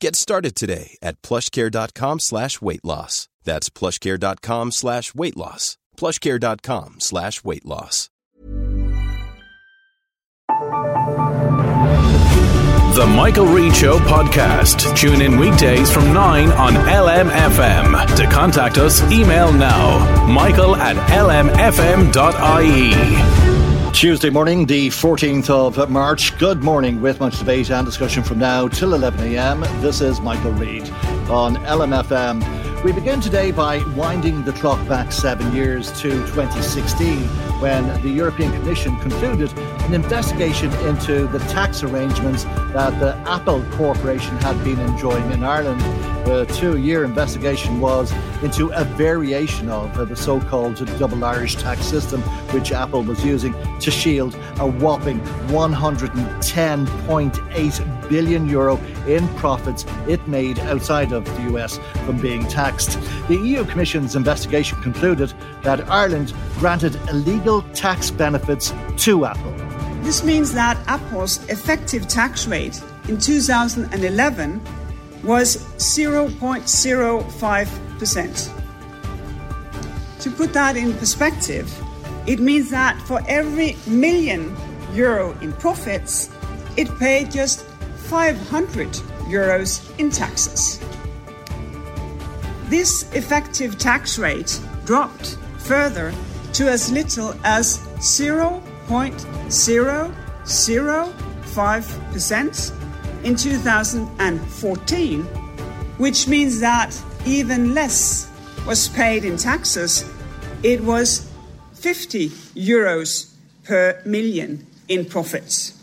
Get started today at plushcare.com slash weight loss. That's plushcare.com slash weight loss. Plushcare.com slash weight loss. The Michael Reade Show podcast. Tune in weekdays from 9 on LMFM. To contact us, email now michael at lmfm.ie. Tuesday morning, the 14th of March. Good morning, with much debate and discussion from now till 11 a.m. This is Michael Reade on LMFM. We begin today by winding the clock back seven years to 2016 when the European Commission concluded an investigation into the tax arrangements that the Apple Corporation had been enjoying in Ireland. The two year investigation was into a variation of the so called double Irish tax system, which Apple was using to shield a whopping 110.8 billion euro in profits it made outside of the US from being taxed. The EU Commission's investigation concluded that Ireland granted illegal tax benefits to Apple. This means that Apple's effective tax rate in 2011 was 0.05%. To put that in perspective, it means that for every million euro in profits, it paid just 500 euros in taxes. This effective tax rate dropped further to as little as 0.005% in 2014, which means that even less was paid in taxes. It was 50 euros per million in profits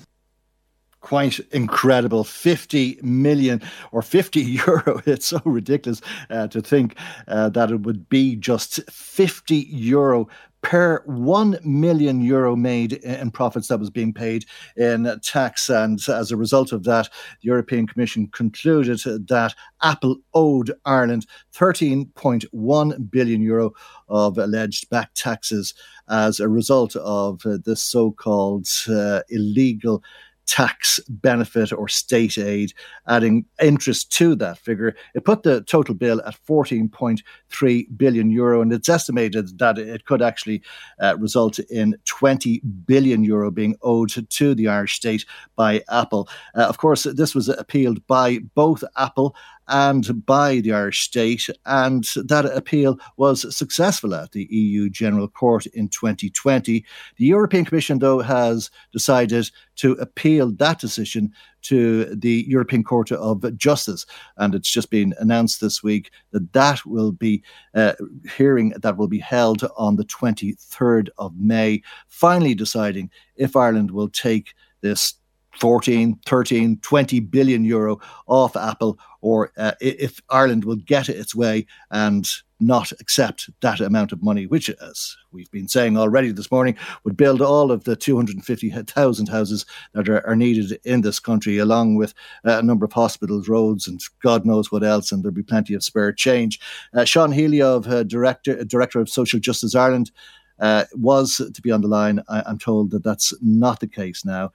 quite incredible 50 million or 50 euro. It's so ridiculous uh, to think uh, that it would be just 50 euro per 1 million euro made in profits that was being paid in tax. And as a result of that, the European Commission concluded that Apple owed Ireland 13.1 billion euro of alleged back taxes as a result of uh, this so called uh, illegal tax benefit or state aid, adding interest to that figure. It put the total bill at 14.3 billion euro, and it's estimated that it could actually uh, result in 20 billion euro being owed to the Irish state by Apple. Uh, of course, this was appealed by both Apple and by the Irish state, and that appeal was successful at the EU General Court in 2020. The European Commission, though, has decided to appeal that decision to the European Court of Justice, and it's just been announced this week that that will be uh, hearing that will be held on the 23rd of May, finally deciding if Ireland will take this 14, 13, 20 billion euro off Apple, or uh, if Ireland will get its way and not accept that amount of money, which, as we've been saying already this morning, would build all of the 250,000 houses that are, are, needed in this country, along with uh, a number of hospitals, roads, and God knows what else, and there'll be plenty of spare change. Uh, Sean Healy, of uh, director, director of Social Justice Ireland, uh, was to be on the line. I, am told that that's not the case now.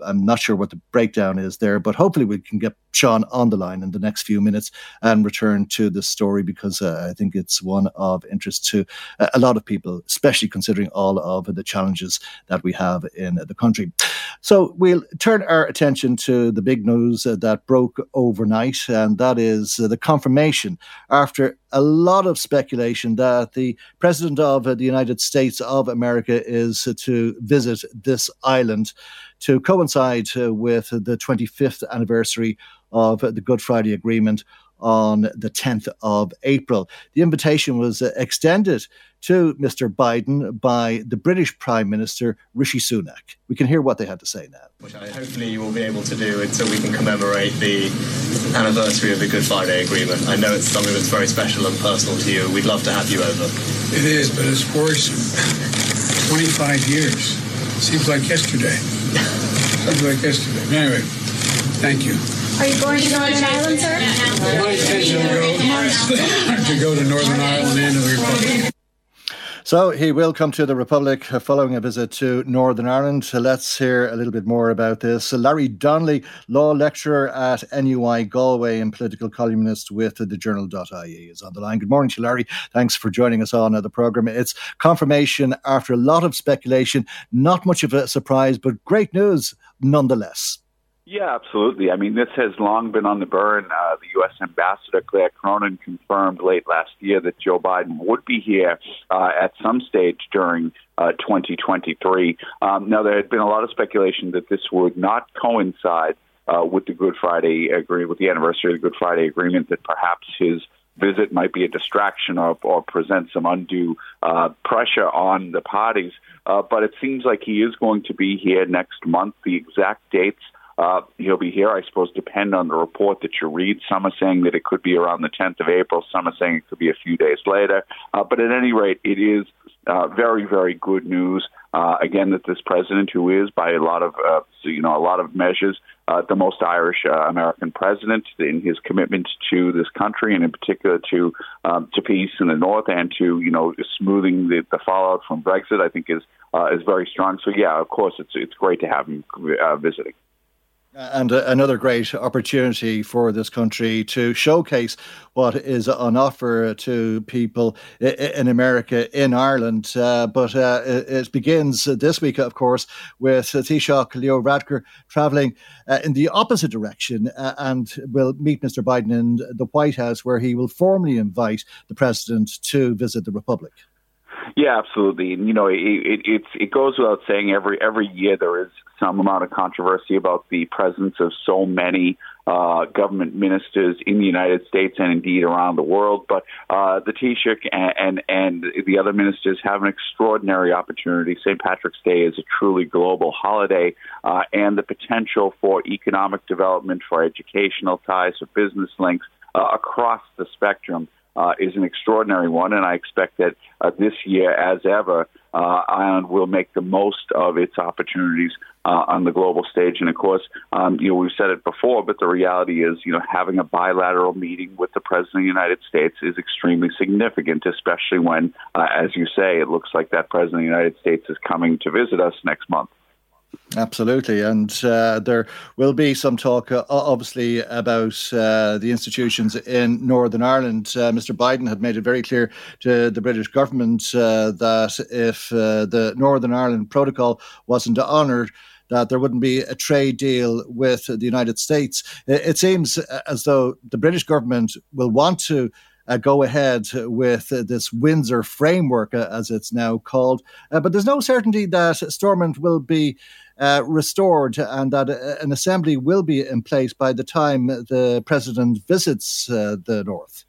I'm not sure what the breakdown is there, but hopefully we can get Sean on the line in the next few minutes and return to the story because uh, I think it's one of interest to a lot of people, especially considering all of the challenges that we have in the country. So we'll turn our attention to the big news uh, that broke overnight, and that is uh, the confirmation after a lot of speculation that the President of uh, the United States of America is uh, to visit this island to coincide uh, with the 25th anniversary of the Good Friday Agreement on the 10th of April. The invitation was uh, extended to Mr. Biden by the British Prime Minister Rishi Sunak. We can hear what they had to say now. Which I hopefully you will be able to do until we can commemorate the anniversary of the Good Friday Agreement. I know it's something that's very special and personal to you. We'd love to have you over. It is, but it's worrisome. 25 years. Seems like yesterday. Seems like yesterday. Anyway, thank you. Are you going to Northern Ireland, sir? My intention to go to Northern Ireland and the Republic. So he will come to the Republic following a visit to Northern Ireland. Let's hear a little bit more about this. Larry Donnelly, law lecturer at NUI Galway and political columnist with the journal.ie is on the line. Good morning to you, Larry. Thanks for joining us on the programme. It's confirmation after a lot of speculation, not much of a surprise, but great news nonetheless. Yeah, absolutely. I mean, this has long been on the burn. Uh, the U.S. Ambassador Claire Cronin confirmed late last year that Joe Biden would be here uh, at some stage during uh, 2023. Um, now, there had been a lot of speculation that this would not coincide uh, with the Good Friday agreement, with the anniversary of the Good Friday agreement, that perhaps his visit might be a distraction or, or present some undue uh, pressure on the parties. Uh, but it seems like he is going to be here next month. The exact dates uh, he'll be here, I suppose, depend on the report that you read. Some are saying that it could be around the 10th of April. Some are saying it could be a few days later. Uh, but at any rate, it is uh, very, very good news. Uh, again, that this president, who is by a lot of, uh, you know, a lot of measures, uh, the most Irish uh, American president in his commitment to this country, and in particular to um, to peace in the north and to, you know, smoothing the, the fallout from Brexit, I think is uh, is very strong. So, yeah, of course, it's it's great to have him uh, visiting and another great opportunity for this country to showcase what is on offer to people in America, in Ireland. Uh, but uh, it begins this week, of course, with Taoiseach Leo Varadkar travelling uh, in the opposite direction uh, and will meet Mr. Biden in the White House, where he will formally invite the president to visit the Republic. Yeah, absolutely. And you know, it, it, it goes without saying every every year there is some amount of controversy about the presence of so many uh, government ministers in the United States and indeed around the world. But uh, the Taoiseach and, and, and the other ministers have an extraordinary opportunity. St. Patrick's Day is a truly global holiday, uh, and the potential for economic development, for educational ties, for business links uh, across the spectrum uh, is an extraordinary one, and I expect that uh, this year, as ever, uh, Ireland will make the most of its opportunities uh, on the global stage. And of course, um, you know we've said it before, but the reality is, you know, having a bilateral meeting with the president of the United States is extremely significant, especially when, uh, as you say, it looks like that president of the United States is coming to visit us next month. Absolutely. And uh, there will be some talk, uh, obviously, about uh, the institutions in Northern Ireland. Uh, Mr. Biden had made it very clear to the British government uh, that if uh, the Northern Ireland Protocol wasn't honoured, that there wouldn't be a trade deal with the United States. It, it seems as though the British government will want to uh, go ahead with uh, this Windsor framework, uh, as it's now called. but there's no certainty that Stormont will be restored and that an assembly will be in place by the time the president visits the north.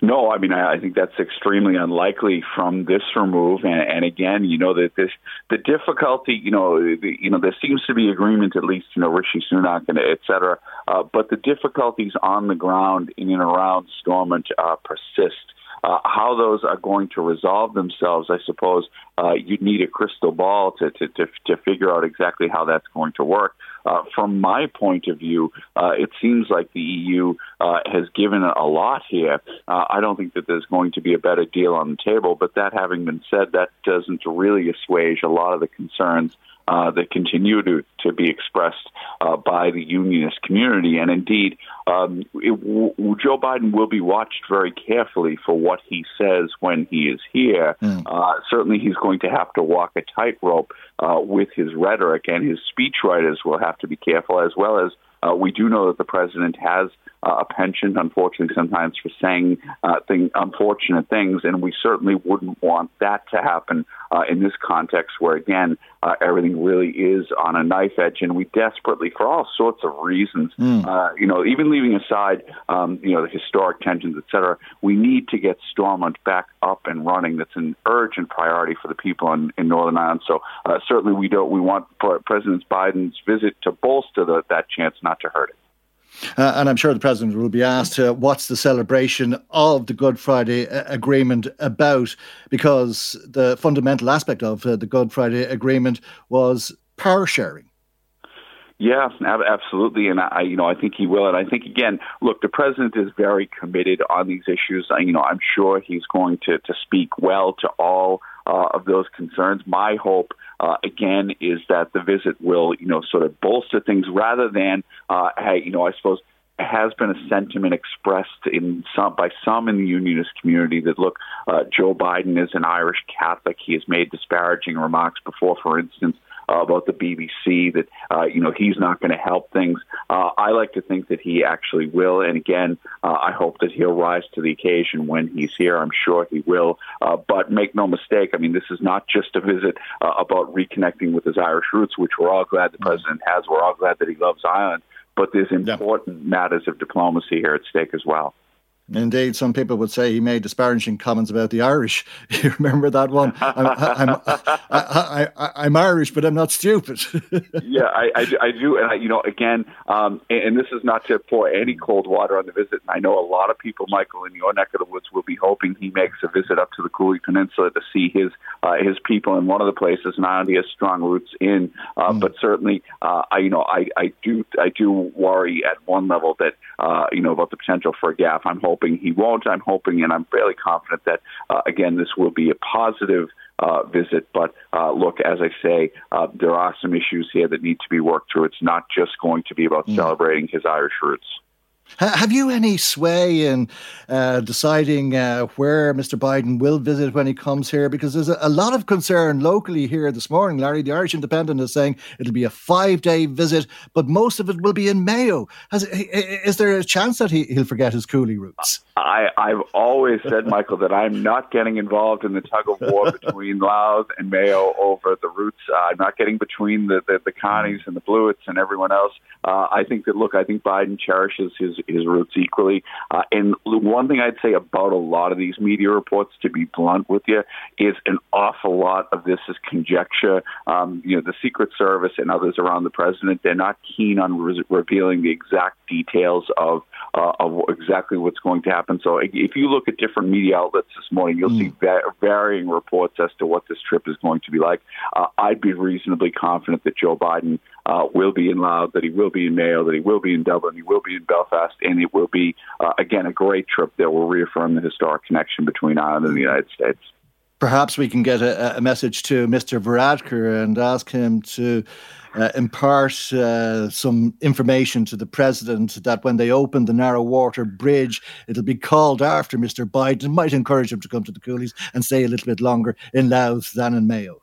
No, I mean I, I think that's extremely unlikely from this remove. And, and again, you know that this the difficulty, you know, the, you know there seems to be agreement at least, you know, Rishi Sunak and et cetera. Uh, but the difficulties on the ground in and around Stormont uh, persist. Uh, how those are going to resolve themselves, I suppose uh, you'd need a crystal ball to, to, to, to figure out exactly how that's going to work. Uh, from my point of view, uh, it seems like the EU uh, has given a lot here. Uh, I don't think that there's going to be a better deal on the table. But that having been said, that doesn't really assuage a lot of the concerns uh, that continue to, to be expressed uh, by the unionist community. And indeed, um, it, w- Joe Biden will be watched very carefully for what he says when he is here. Mm. Uh, certainly, he's going to have to walk a tightrope uh, with his rhetoric, and his speechwriters will have to be careful, as well as uh, we do know that the president has uh, a penchant, unfortunately, sometimes for saying uh, thing, unfortunate things, and we certainly wouldn't want that to happen uh, in this context, where again uh, everything really is on a knife edge, and we desperately, for all sorts of reasons, mm. uh, you know, even leaving aside, um, you know, the historic tensions, et cetera, we need to get Stormont back up and running. That's an urgent priority for the people in, in Northern Ireland. So uh, certainly, we don't. We want President Biden's visit to bolster the, that chance, not to hurt it. Uh, and I'm sure the president will be asked uh, what's the celebration of the Good Friday uh, Agreement about, because the fundamental aspect of uh, the Good Friday Agreement was power sharing. Yeah, absolutely, and I, you know, I think he will. And I think again, look, the president is very committed on these issues. You know, I'm sure he's going to to speak well to all uh, of those concerns. My hope, uh, again, is that the visit will, you know, sort of bolster things rather than, uh, hey, you know, I suppose has been a sentiment expressed in some by some in the unionist community that look, uh, Joe Biden is an Irish Catholic. He has made disparaging remarks before, for instance, uh, about the BBC that uh, you know he's not going to help things. Uh, I like to think that he actually will, and again, uh, I hope that he'll rise to the occasion when he's here. I'm sure he will. Uh, but make no mistake, I mean this is not just a visit uh, about reconnecting with his Irish roots, which we're all glad the president has. We're all glad that he loves Ireland. But there's important yeah. matters of diplomacy here at stake as well. Indeed, some people would say he made disparaging comments about the Irish. You remember that one? I'm, I'm, I, am Irish, but I'm not stupid. yeah, I, I, I, do. And, I, you know, again, um, and, and, this is not to pour any cold water on the visit. And I know a lot of people, Michael, in your neck of the woods will be hoping he makes a visit up to the Cooley Peninsula to see his uh, his people in one of the places not only has strong roots in, uh, mm. but certainly, uh, I, you know, I, I do I do worry at one level that, uh, you know, about the potential for a gaffe. I'm hoping he won't. I'm hoping and I'm fairly confident that, uh, again, this will be a positive uh, visit. But uh, look, as I say, uh, there are some issues here that need to be worked through. It's not just going to be about mm. celebrating his Irish roots. Have you any sway in uh, deciding uh, where Mr. Biden will visit when he comes here? Because there's a, a, lot of concern locally here this morning. Larry, the Irish Independent is saying it'll be a five day visit, but most of it will be in Mayo. Has, is there a chance that he, will forget his Cooley roots? I, I've always said, Michael, that I'm not getting involved in the tug of war between Louth and Mayo over the roots. Uh, I'm not getting between the, the, the Connies and the Blewitts and everyone else. Uh, I think that, look, I think Biden cherishes his his roots equally. Uh, and one thing I'd say about a lot of these media reports, to be blunt with you, is an awful lot of this is conjecture. Um, you know, the Secret Service and others around the president, they're not keen on re- revealing the exact details of uh, of exactly what's going to happen. So if you look at different media outlets this morning, you'll mm. see va- varying reports as to what this trip is going to be like. Uh, I'd be reasonably confident that Joe Biden uh, will be in Louth, that he will be in Mayo, that he will be in Dublin, he will be in Belfast, and it will be, uh, again, a great trip that will reaffirm the historic connection between Ireland and the United States. Perhaps we can get a, a message to Mr. Varadkar and ask him to uh, impart uh, some information to the president that when they open the narrow water bridge, it'll be called after Mr. Biden. It might encourage him to come to the Cooleys and stay a little bit longer in Louth than in Mayo.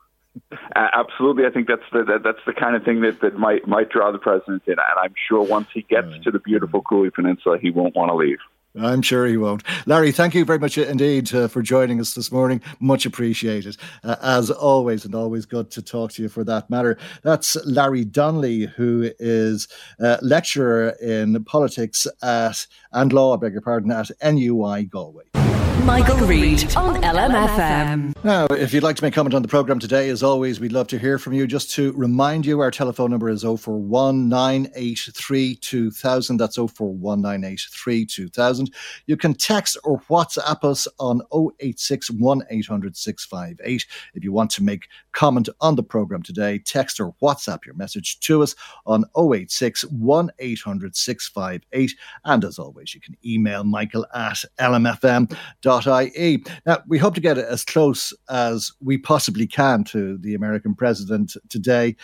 Uh, absolutely, I think that's the that, that's the kind of thing that, that might might draw the president in, and I'm sure once he gets to the beautiful Cooley Peninsula, he won't want to leave. I'm sure he won't. Larry, thank you very much indeed uh, for joining us this morning. Much appreciated, uh, as always, and always good to talk to you for that matter. That's Larry Donnelly, who is a lecturer in politics at and law, I beg your pardon, at NUI Galway. Michael, Reade on LMFM. Now, if you'd like to make a comment on the programme today, as always, we'd love to hear from you. Just to remind you, our telephone number is 041983 2000. That's 041983 2000. You can text or WhatsApp us on 086 1800 658 if you want to make comment on the programme today, text or WhatsApp your message to us on 086 1800 658. And as always, you can email michael at lmfm.ie. Now, we hope to get as close as we possibly can to the American president today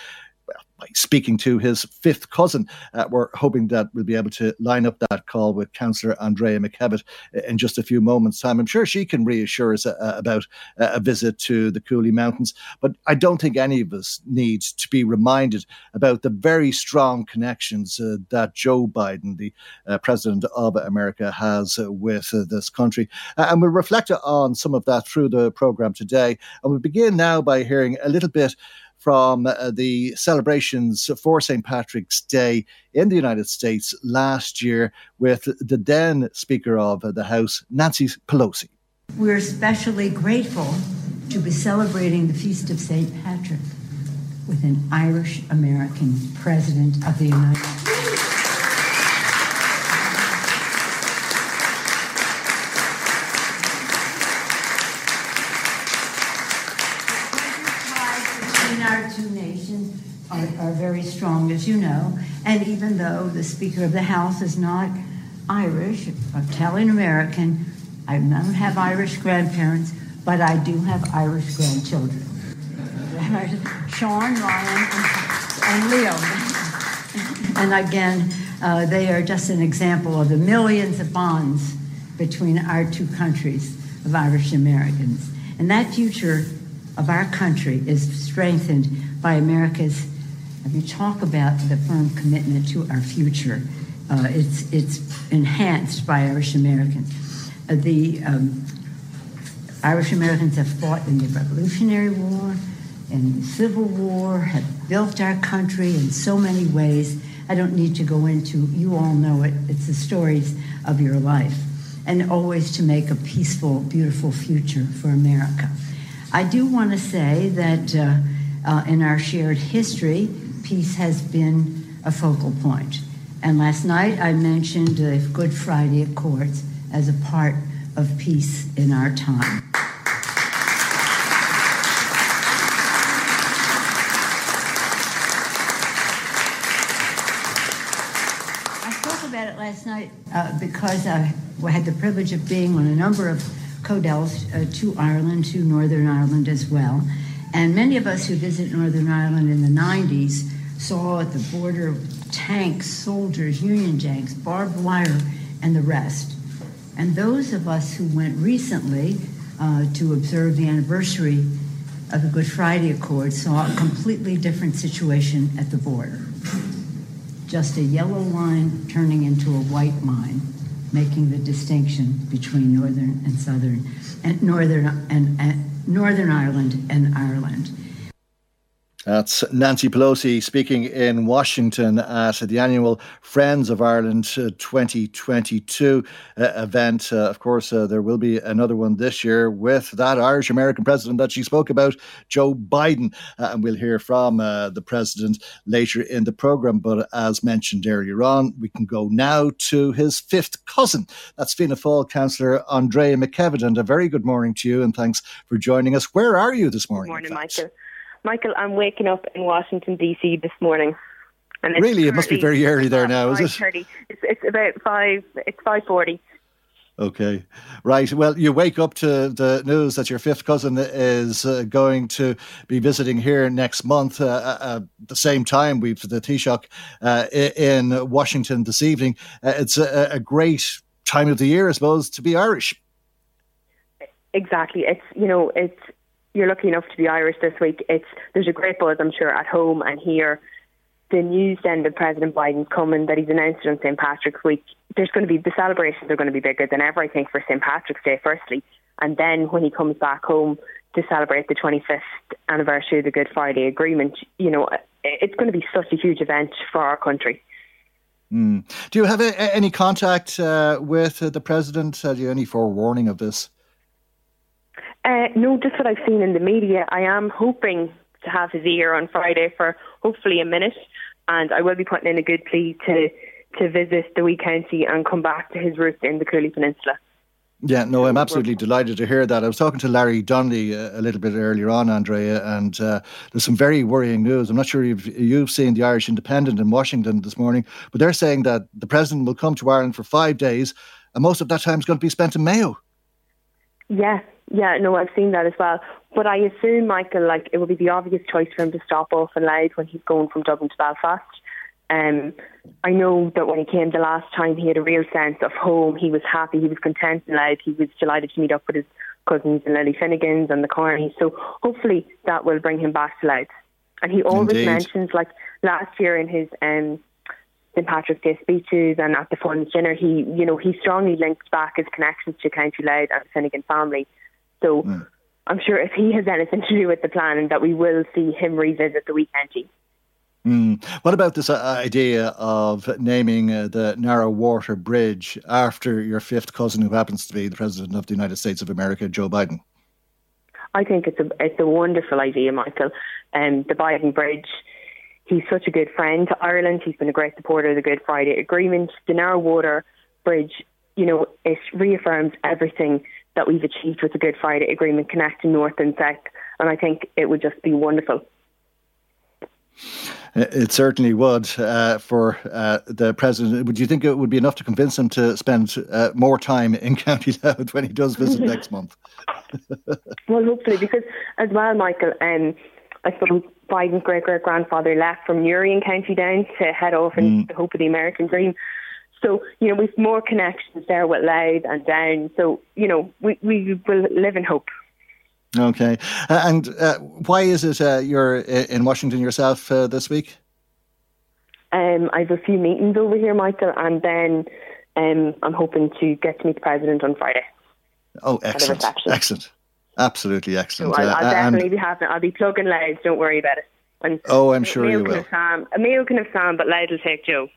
speaking to his fifth cousin. Uh, we're hoping that we'll be able to line up that call with Councillor Andrea McKevitt in just a few moments' time. I'm sure she can reassure us uh, about uh, a visit to the Cooley Mountains, but I don't think any of us need to be reminded about the very strong connections uh, that Joe Biden, the uh, President of America, has with this country. and we'll reflect on some of that through the programme today. And we'll begin now by hearing a little bit from uh, the celebrations for St. Patrick's Day in the United States last year with the then Speaker of the House, Nancy Pelosi. We're especially grateful to be celebrating the Feast of St. Patrick with an Irish American President of the United States. Are, are very strong, as you know. And even though the Speaker of the House is not Irish, Italian American, I don't have Irish grandparents, but I do have Irish grandchildren. Sean, Ryan, and, Leo. and again, uh, they are just an example of the millions of bonds between our two countries of Irish Americans. And that future of our country is strengthened by America's if you talk about the firm commitment to our future, uh, it's, it's enhanced by Irish Americans. Uh, the um, Irish Americans have fought in the Revolutionary War and the Civil War, have built our country in so many ways. I don't need to go into, you all know it, it's the stories of your life. And always to make a peaceful, beautiful future for America. I do want to say that uh, uh, in our shared history, peace has been a focal point. And last night I mentioned Good Friday Accords as a part of peace in our time. I spoke about it last night uh, because I had the privilege of being on a number of Codels uh, to Ireland, to Northern Ireland as well. And many of us who visit Northern Ireland in the 90s saw at the border tanks, soldiers, Union Jacks, barbed wire, and the rest. And those of us who went recently uh, to observe the anniversary of the Good Friday Accord saw a completely different situation at the border. Just a yellow line turning into a white line, making the distinction between Northern and Southern, and Northern and, and Northern Ireland and Ireland. That's Nancy Pelosi speaking in Washington at the annual Friends of Ireland 2022 uh, event. Uh, of course, uh, there will be another one this year with that Irish American president that she spoke about, Joe Biden. Uh, and we'll hear from uh, the president later in the programme. But as mentioned earlier on, we can go now to his fifth cousin. That's Fianna Fáil councillor Andrea McKevitt. And a very good morning to you and thanks for joining us. Where are you this morning? Good morning, Michael. Michael, I'm waking up in Washington D.C. this morning. And really, it must be very early there now, is it? It's, it's about five. It's five forty. Okay, right. Well, you wake up to the news that your fifth cousin is uh, going to be visiting here next month. Uh, uh, at uh, the same time, we've the Taoiseach uh, in Washington this evening. Uh, it's a, a great time of the year, I suppose, to be Irish. Exactly. It's you know it's you're lucky enough to be Irish this week, it's there's a great buzz, I'm sure, at home and here. The news then that President Biden's coming, that he's announced it on St. Patrick's Week, there's going to be the celebrations are going to be bigger than ever, I think, for St. Patrick's Day, firstly. And then when he comes back home to celebrate the 25th anniversary of the Good Friday Agreement, you know, it's going to be such a huge event for our country. Mm. Do you have a, any contact uh, with uh, the president? Uh, do you have any forewarning of this? Uh, no, just what I've seen in the media. I am hoping to have his ear on Friday for hopefully a minute, and I will be putting in a good plea to to visit the wee county and come back to his roots in the Cooley Peninsula. Yeah, no, I'm absolutely delighted to hear that. I was talking to Larry Donnelly a, uh, a little bit earlier on, Andrea, and uh, there's some very worrying news. I'm not sure if you've seen the Irish Independent in Washington this morning, but they're saying that the president will come to Ireland for five days, and most of that time is going to be spent in Mayo. Yeah, yeah, no, I've seen that as well. But I assume, Michael, like it would be the obvious choice for him to stop off in Louth when he's going from Dublin to Belfast. Um, I know that when he came the last time, he had a real sense of home. He was happy. He was content in Louth. He was delighted to meet up with his cousins and Lily Finnegans and the Carneys. So hopefully that will bring him back to Louth. And he always Indeed. mentions, like last year in his um, St Patrick's Day speeches and at the Funds dinner, he, you know, he strongly linked back his connections to County Louth and the Finnegan family. So mm. I'm sure if he has anything to do with the plan, that we will see him revisit the weekend. Mm. What about this uh, idea of naming uh, the Narrow Water Bridge after your fifth cousin, who happens to be the President of the United States of America, Joe Biden? I think it's a it's a wonderful idea, Michael. Um, the Biden Bridge. He's such a good friend to Ireland. He's been a great supporter of the Good Friday Agreement. The Narrow Water Bridge, you know, it reaffirms everything that we've achieved with the Good Friday Agreement, connecting North and South. And I think it would just be wonderful. It certainly would uh, for uh, the president. Would you think it would be enough to convince him to spend uh, more time in County Louth when he does visit next month? well, hopefully, because as well, Michael, um, I suppose Biden's great great grandfather left from Newry in County Down to head off in mm. the hope of the American dream. So, you know, we've more connections there with Louth and Down. So, you know, we, we will live in hope. Okay. Uh, and uh, why is it uh, you're in Washington yourself uh, this week? Um, I have a few meetings over here, Michael, and then um, I'm hoping to get to meet the president on Friday. Oh, excellent. Excellent. Absolutely excellent. So I'll, I'll uh, definitely be having I'll be plugging Louth, don't worry about it. And oh, I'm sure you will. Sam, a meal can have Sam, but Louth will take Joe.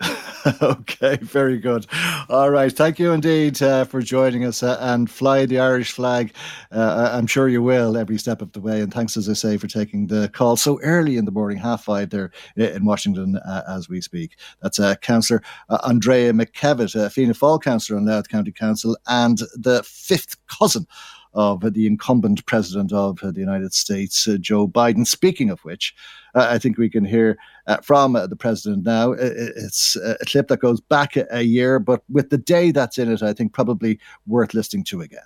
okay, very good. All right, thank you indeed uh, for joining us uh, and fly the Irish flag. Uh, I'm sure you will every step of the way. And thanks, as I say, for taking the call so early in the morning, half five there in Washington uh, as we speak. That's uh, Councillor uh, Andrea McKevitt, uh, Fianna Fáil Councillor on Louth County Council, and the fifth cousin of the incumbent president of the United States, uh, Joe Biden. Speaking of which, uh, I think we can hear uh, from the president now. It's a clip that goes back a year, but with the day that's in it, I think probably worth listening to again.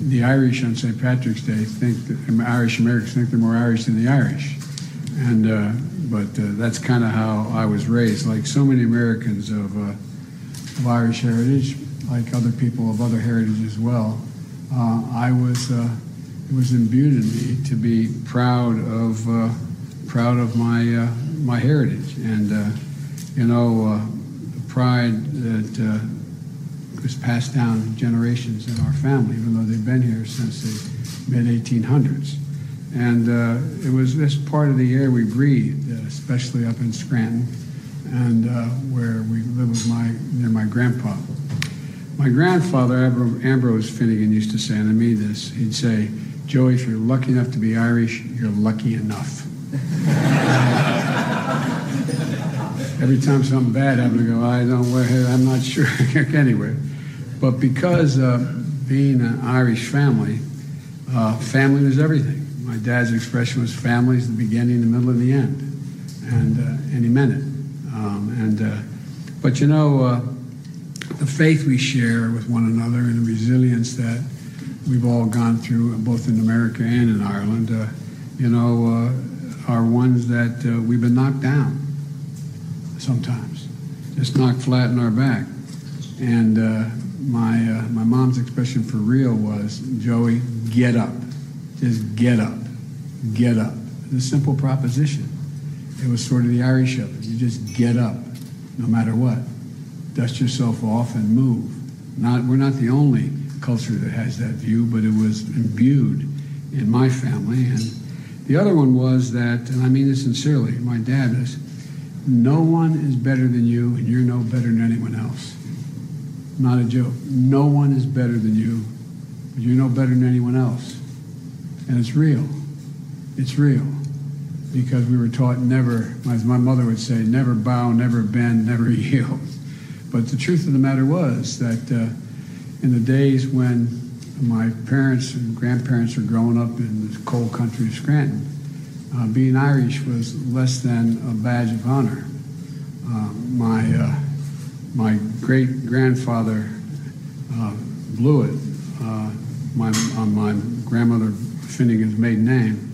The Irish on St. Patrick's Day think that Irish Americans think they're more Irish than the Irish. And uh, but uh, that's kind of how I was raised. Like so many Americans of, uh, of Irish heritage, like other people of other heritage as well, uh, I was uh, it was imbued in me to be proud of uh, proud of my uh, my heritage, and uh, you know uh, the pride that was passed down generations in our family, even though they've been here since the mid 1800s. And it was this part of the air we breathed, especially up in Scranton, and where we lived with my near my grandpa. My grandfather, Ambrose Finnegan, used to say, I mean this, he'd say, Joey, if you're lucky enough to be Irish, you're lucky enough. Every time something bad happened, I go, I don't, I'm not sure. anyway, but because uh, being an Irish family, uh, family was everything. My dad's expression was family is the beginning, the middle, and the end. And, uh, and he meant it. Um, and, uh, but you know, uh, the faith we share with one another and the resilience that we've all gone through, both in America and in Ireland, uh, you know, uh, are ones that uh, we've been knocked down sometimes, just knocked flat in our back. And uh, my uh, my mom's expression for real was, Joey, get up, just get up, get up. It's a simple proposition. It was sort of the Irish of it. You just get up, no matter what dust yourself off and move. Not, we're not the only culture that has that view, but it was imbued in my family. And the other one was that, and I mean this sincerely, my dad is, no one is better than you, and you're no better than anyone else. Not a joke. No one is better than you, but you're no better than anyone else. And it's real. It's real. Because we were taught never, as my mother would say, never bow, never bend, never yield. But the truth of the matter was that uh, in the days when my parents and grandparents were growing up in the coal country of Scranton, uh, being Irish was less than a badge of honor. Uh, my uh, my great grandfather uh, Blewitt. Uh, my, on my grandmother Finnegan's maiden name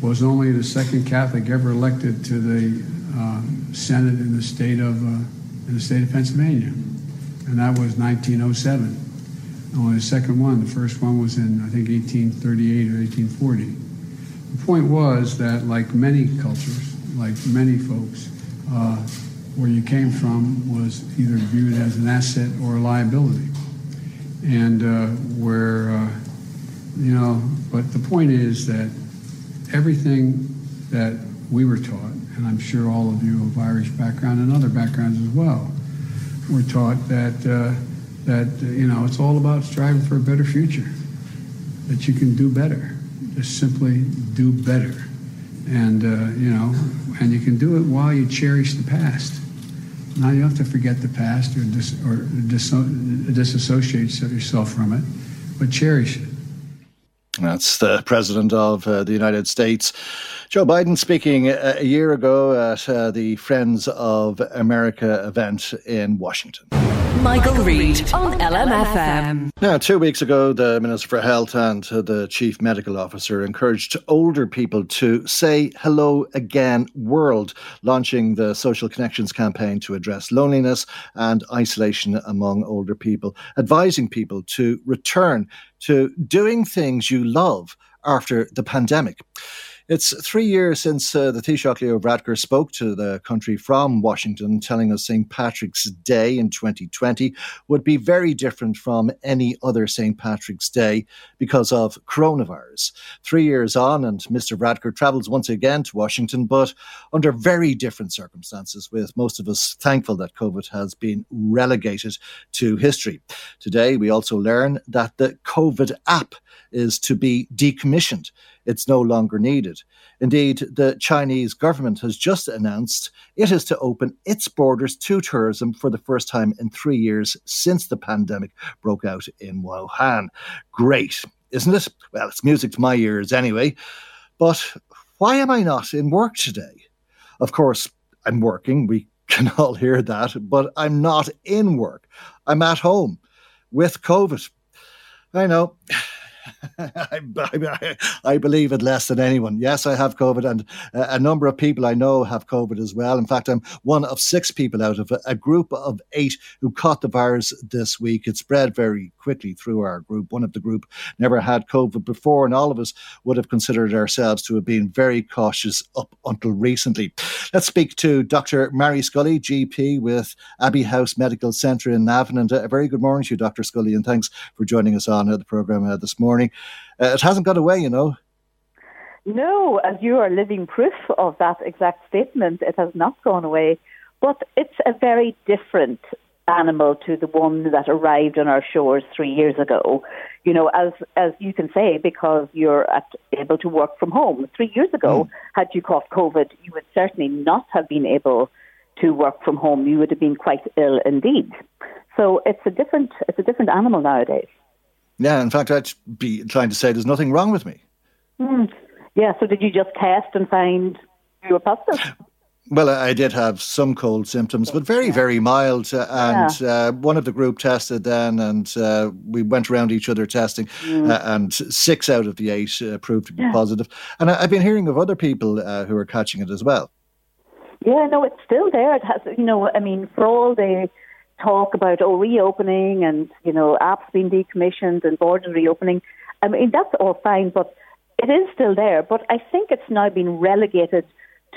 was only the second Catholic ever elected to the uh, Senate in the state of in the state of Pennsylvania, and that was 1907. Only the second one. The first one was in I think 1838 or 1840. The point was that, like many cultures, like many folks, uh, where you came from was either viewed as an asset or a liability. And uh, where, uh, you know, but the point is that everything that we were taught, and I'm sure all of you of Irish background and other backgrounds as well, were taught that, uh, that you know, it's all about striving for a better future, that you can do better, just simply do better. And, uh, you know, and you can do it while you cherish the past. Now you have to forget the past or, dis, or dis, disassociate yourself from it, but cherish it. That's the President of uh, the United States, Joe Biden, speaking a, a year ago at uh, the Friends of America event in Washington. Michael, Reade on LMFM. Now, two weeks ago, the Minister for Health and the Chief Medical Officer encouraged older people to say hello again world, launching the Social Connections campaign to address loneliness and isolation among older people, advising people to return to doing things you love after the pandemic. It's three years since uh, the Taoiseach Leo Varadkar spoke to the country from Washington, telling us St. Patrick's Day in 2020 would be very different from any other St. Patrick's Day because of coronavirus. Three years on, and Mr. Varadkar travels once again to Washington, but under very different circumstances, with most of us thankful that COVID has been relegated to history. Today, we also learn that the COVID app is to be decommissioned it's no longer needed. Indeed, the Chinese government has just announced it is to open its borders to tourism for the first time in three years since the pandemic broke out in Wuhan. Great, isn't it? Well, it's music to my ears anyway. But why am I not in work today? Of course, I'm working. We can all hear that, but I'm not in work. I'm at home with COVID. I know I, I, I, believe it less than anyone. Yes, I have COVID, and a, a, number of people I know have COVID as well. In fact, I'm one of six people out of a, a, group of eight who caught the virus this week. It spread very quickly through our group. One of the group never had COVID before, and all of us would have considered ourselves to have been very cautious up until recently. Let's speak to Dr. Mary Scully, GP with Abbey House Medical Centre in Navan. And a very good morning to you, Dr. Scully, and thanks for joining us on uh, the programme uh, this morning. Uh, it hasn't got away, you know. No, as you are living proof of that exact statement, it has not gone away. But it's a very different animal to the one that arrived on our shores three years ago. You know, as as you can say, because you're at, able to work from home. Three years ago, mm. had you caught COVID, you would certainly not have been able to work from home. You would have been quite ill indeed. So it's a different it's a different animal nowadays. Yeah, in fact, I'd be trying to say there's nothing wrong with me. Mm. Yeah, so did you just test and find you were positive? Well, I did have some cold symptoms, but very, very mild. Uh, and yeah. uh, one of the group tested then, and uh, we went around each other testing, mm. Uh, and six out of the eight uh, proved to be yeah. positive. And I, have been hearing of other people uh, who are catching it as well. Yeah, no, it's still there. It has, you know, I mean, for all the talk about oh reopening and you know apps being decommissioned and borders reopening, I mean that's all fine, but it is still there. But I think it's now been relegated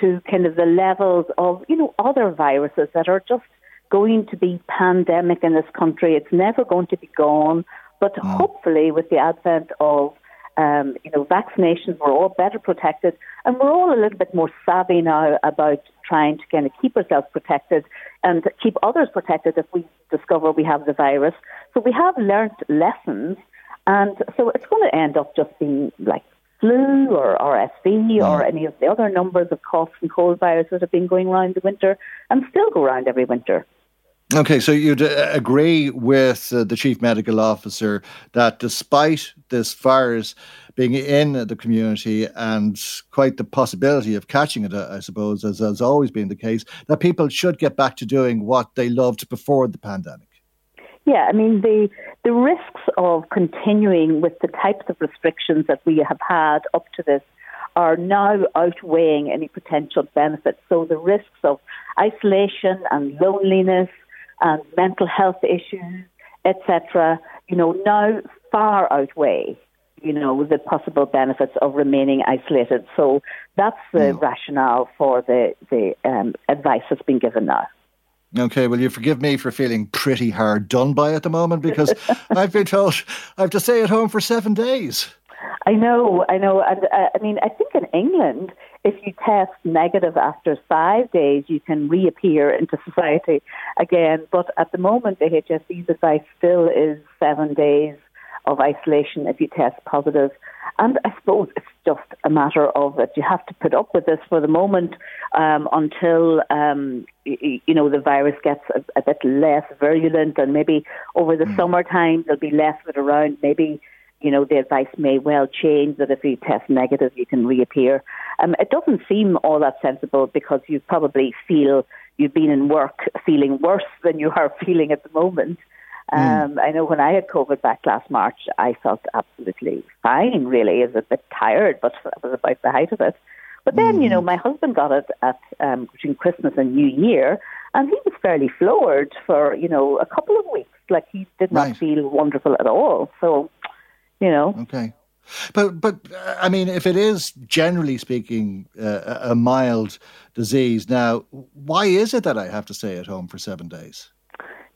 to kind of the levels of, you know, other viruses that are just going to be pandemic in this country. It's never going to be gone. But mm. hopefully, with the advent of um, you know, vaccinations, we're all better protected, and we're all a little bit more savvy now about trying to kind of keep ourselves protected and keep others protected if we discover we have the virus. So we have learnt lessons, and so it's going to end up just being like flu or RSV or mm. any of the other numbers of cough and cold viruses that have been going around the winter and still go around every winter. Okay, so you'd uh, agree with uh, the chief medical officer that despite this virus being in the community and quite the possibility of catching it, I suppose, as has always been the case, that people should get back to doing what they loved before the pandemic. Yeah, I mean the the risks of continuing with the types of restrictions that we have had up to this are now outweighing any potential benefits. So the risks of isolation and loneliness and mental health issues, etc., you know, now far outweigh, you know, the possible benefits of remaining isolated. So that's the mm. rationale for the, the um, advice that's been given now. Okay, well, you forgive me for feeling pretty hard done by at the moment because I've been told I have to stay at home for seven days. I know, I know. And uh, I mean, I think in England, if you test negative after five days, you can reappear into society again. But at the moment, the HSE's advice still is seven days of isolation if you test positive. And I suppose it's just a matter of that you have to put up with this for the moment um, until um, you, you know the virus gets a, a, bit less virulent, and maybe over the mm. summertime there'll be less of it around. Maybe you know, the advice may well change that if you test negative, you can reappear. Um, it doesn't seem all that sensible because you probably feel you've been in work feeling worse than you are feeling at the moment. Hmm. Um, mm. I know when I had COVID back last March, I felt absolutely fine, really. I was a bit tired, but I was about the height of it. But then, mm. you know, hmm. my husband got it at um, between Christmas and New Year, and he was fairly floored for, you know, a couple of weeks. Like he did not right. feel wonderful at all. So you know. Okay. But but I mean, if it is generally speaking uh, a mild disease, now why is it that I have to stay at home for seven days?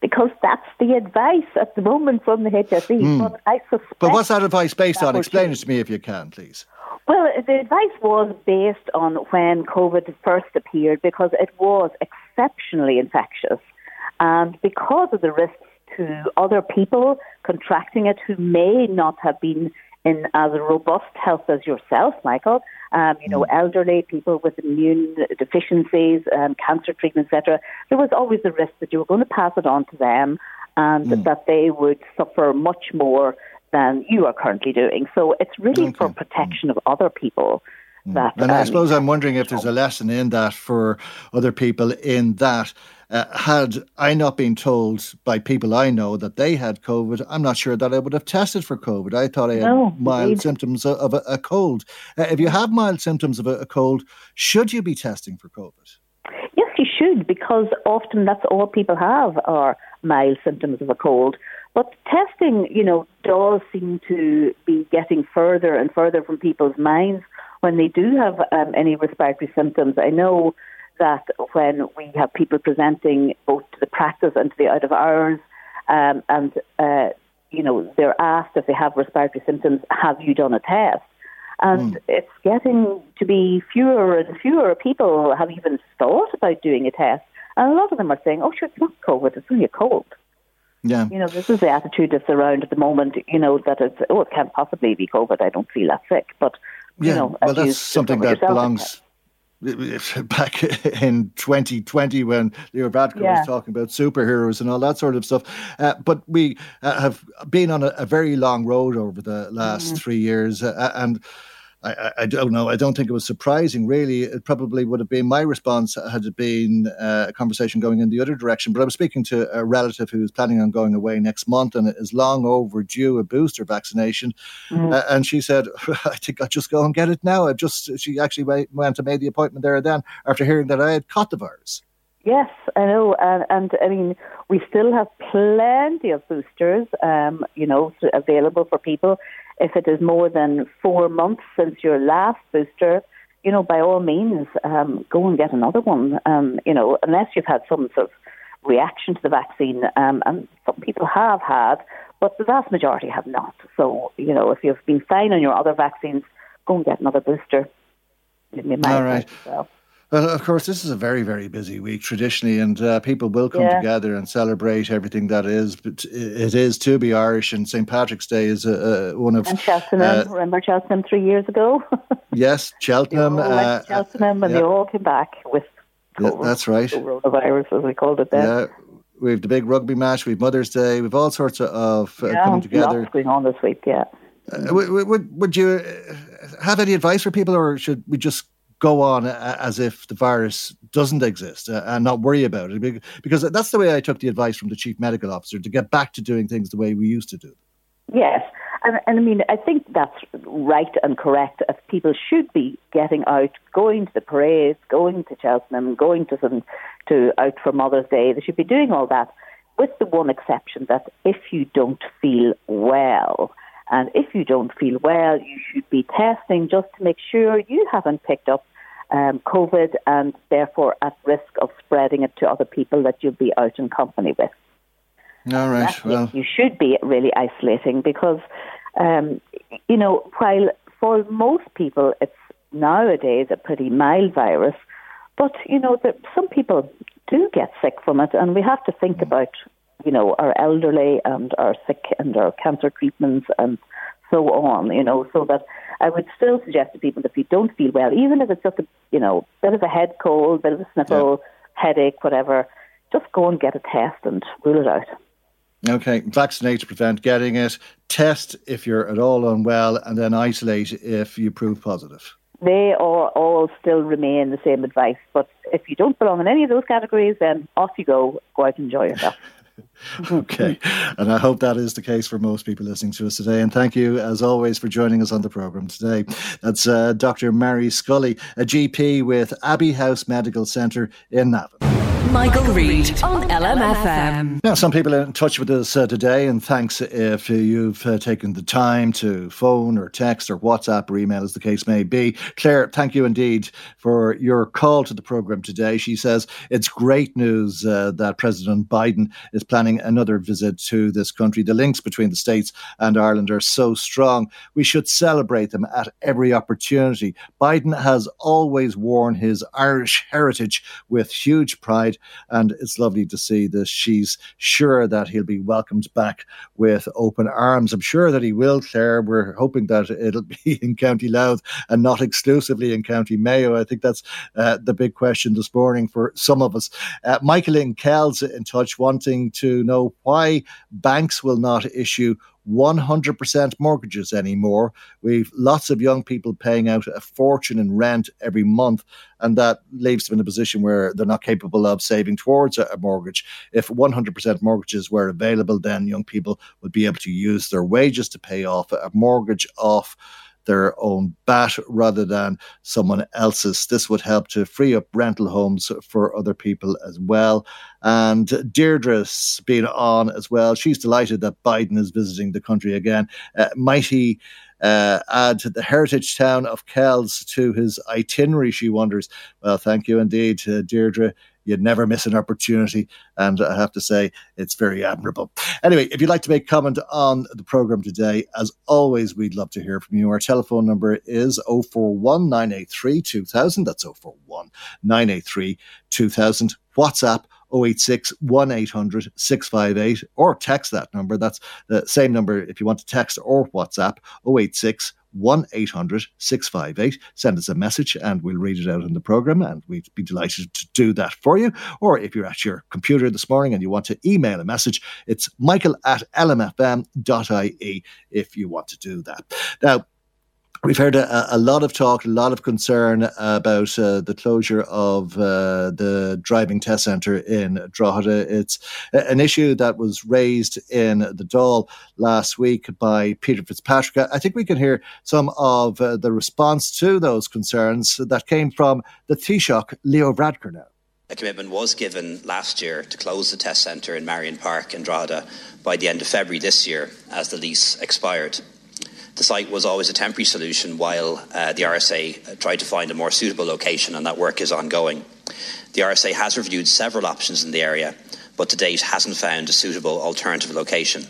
Because that's the advice at the moment from the HSE. Mm. But I suspect. But what's that advice based on? Explain it to me if you can, please. Well, the advice was based on when COVID first appeared because it was exceptionally infectious, and because of the risks to other people contracting it who may not have been in as robust health as yourself, Michael. Um, you know, mm. elderly people with immune deficiencies, um, cancer treatment, etc. There was always the risk that you were going to pass it on to them, and mm. that they would suffer much more than you are currently doing. So it's really okay. for protection mm. of other people. Mm. That, and I um, suppose I'm wondering if there's a lesson in that for other people in that uh, had I not been told by people I know that they had COVID, I'm not sure that I would have tested for COVID. I thought I had no, mild indeed. symptoms of a, a cold. Uh, if you have mild symptoms of a, a cold, should you be testing for COVID? Yes, you should, because often that's all people have are mild symptoms of a cold. But testing, you know, does seem to be getting further and further from people's minds when they do have um, any respiratory symptoms. I know that when we have people presenting both to the practice and to the out of hours, um, and uh, you know they're asked if they have respiratory symptoms, have you done a test? And mm. it's getting to be fewer and fewer people have even thought about doing a test. And a lot of them are saying, oh, sure, it's not COVID, it's only a cold. Yeah. You know, this is the attitude that's around at the moment, you know, that it's, oh, it can't possibly be COVID, I don't feel that sick. But, yeah, you know, well, that's something that belongs back in 2020 when Leo Varadkar yeah. was talking about superheroes and all that sort of stuff. Uh, but we uh, have been on a, a, very long road over the last mm-hmm. three years, uh, and I, I, don't know. I don't think it was surprising, really. It probably would have been my response had it been uh, a conversation going in the other direction. But I was speaking to a relative who's planning on going away next month and is long overdue a booster vaccination. Mm. Uh, and she said, I think I'll just go and get it now. I just, she actually went and made the appointment there and then after hearing that I had caught the virus. Yes, I know, and, and I mean we still have plenty of boosters, um, you know, available for people. If it is more than four months since your last booster, you know, by all means, um, go and get another one. Um, you know, unless you've had some sort of reaction to the vaccine, um, and some people have had, but the vast majority have not. So, you know, if you've been fine on your other vaccines, go and get another booster. All right. Well, of course, this is a very, very busy week traditionally, and uh, people will come yeah. together and celebrate everything that is. But it is to be Irish, and St. Patrick's Day is uh, one of. And Cheltenham, uh, remember Cheltenham three years ago? yes, Cheltenham. They uh, Cheltenham, and yeah. they all came back with. Yeah, that's right. Coronavirus, as we called it then. Yeah we have the big rugby match, we have Mother's Day, we've all sorts of uh, coming together. Lots going on this week, yeah. Uh, would, would, would you have any advice for people, or should we just go on as if the virus doesn't exist uh, and not worry about it? Because that's the way I took the advice from the chief medical officer to get back to doing things the way we used to do. Yes, and, and I mean, I think that's right and correct. As people should be getting out, going to the parades, going to Cheltenham, going to some to out for Mother's Day. They should be doing all that, with the one exception that if you don't feel well, and if you don't feel well, you should be testing just to make sure you haven't picked up um, COVID and therefore at risk of spreading it to other people that you'll be out in company with. All right. well, you should be really isolating because, um, you know, while for most people it's nowadays a pretty mild virus, but you know, that some people do get sick from it, and we have to think about, you know, our elderly and our sick and our cancer treatments and so on. You know, so that I would still suggest to people that if you don't feel well, even if it's just a, you know, bit of a head cold, bit of a sniffle, yeah. headache, whatever, just go and get a test and rule it out. Okay, vaccinate to prevent getting it, test if you're at all unwell, and then isolate if you prove positive. They all, all still remain the same advice, but if you don't belong in any of those categories, then off you go, go out and enjoy yourself. okay. And I hope that is the case for most people listening to us today. And thank you, as always, for joining us on the programme today. That's uh, Dr. Mary Scully, a GP with Abbey House Medical Centre in Navan. Michael, Reade on LMFM. Now, some people are in touch with us uh, today, and thanks if you've uh, taken the time to phone or text or WhatsApp or email, as the case may be. Claire, thank you indeed for your call to the programme today. She says it's great news uh, that President Biden is planning another visit to this country. The links between the States and Ireland are so strong. We should celebrate them at every opportunity. Biden has always worn his Irish heritage with huge pride and it's lovely to see that she's sure that he'll be welcomed back with open arms. I'm sure that he will, Claire. We're hoping that it'll be in County Louth and not exclusively in County Mayo. I think that's uh, the big question this morning for some of us. Uh, Michael in Kells in touch, wanting to know why banks will not issue 100% mortgages anymore. We've lots of young people paying out a fortune in rent every month, and that leaves them in a position where they're not capable of saving towards a, mortgage. If 100% mortgages were available, then young people would be able to use their wages to pay off a mortgage off their own bat rather than someone else's. This would help to free up rental homes for other people as well. And Deirdre's been on as well. She's delighted that Biden is visiting the country again. Uh, might he? Uh, add the heritage town of Kells to his itinerary, she wonders. Well, thank you indeed, uh, Deirdre. You'd never miss an opportunity. And I have to say, it's very admirable. Anyway, if you'd like to make comment on the programme today, as always, we'd love to hear from you. Our telephone number is 041 983 2000. That's 041 983 2000. WhatsApp 086 1800 658 or text that number. That's the same number if you want to text or WhatsApp 086 1 800 658. Send us a message and we'll read it out in the programme and we'd be delighted to do that for you. Or if you're at your computer this morning and you want to email a message, it's michael at lmfm.ie if you want to do that. Now, We've heard a, a, lot of talk, a lot of concern about uh, the closure of uh, the driving test centre in Drogheda. It's an issue that was raised in the Dáil last week by Peter Fitzpatrick. I think we can hear some of uh, the response to those concerns that came from the Taoiseach, Leo Varadkar now. A commitment was given last year to close the test centre in Marion Park in Drogheda by the end of February this year as the lease expired. The site was always a temporary solution while uh, the RSA tried to find a more suitable location, and that work is ongoing. The RSA has reviewed several options in the area, but to date hasn't found a suitable alternative location.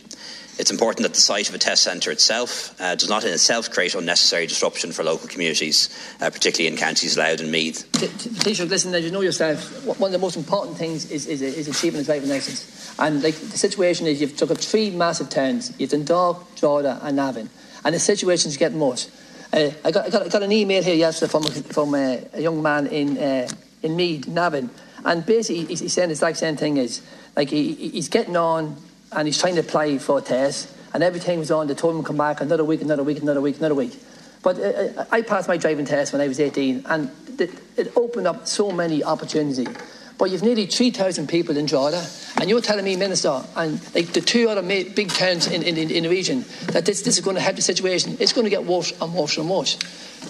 It's important that the site of a test centre itself uh, does not in itself create unnecessary disruption for local communities, uh, particularly in counties Louth and Meath. Taoiseach, listen, as you know yourself, one of the most important things is, is, is achieving a driving licence. And like, the situation is you've took up three massive towns. You've Dundalk, Drogheda and Navan and the situation's getting worse. Uh, I, got, I, got, I, got, an email here yesterday from, from uh, a young man in, uh, in Meath, Navan, and basically he's saying the exact same thing is like he, he's getting on and he's trying to apply for a test, and every time he's on, they told him to come back another week, another week, another week, another week. But uh, uh I passed my driving test when I was 18, and it opened up so many opportunities. But you've nearly 3,000 people in Drogheda, and you're telling me, Minister, and like the two other big towns in, in, in the region, that this, this is going to help the situation. It's going to get worse and worse and worse.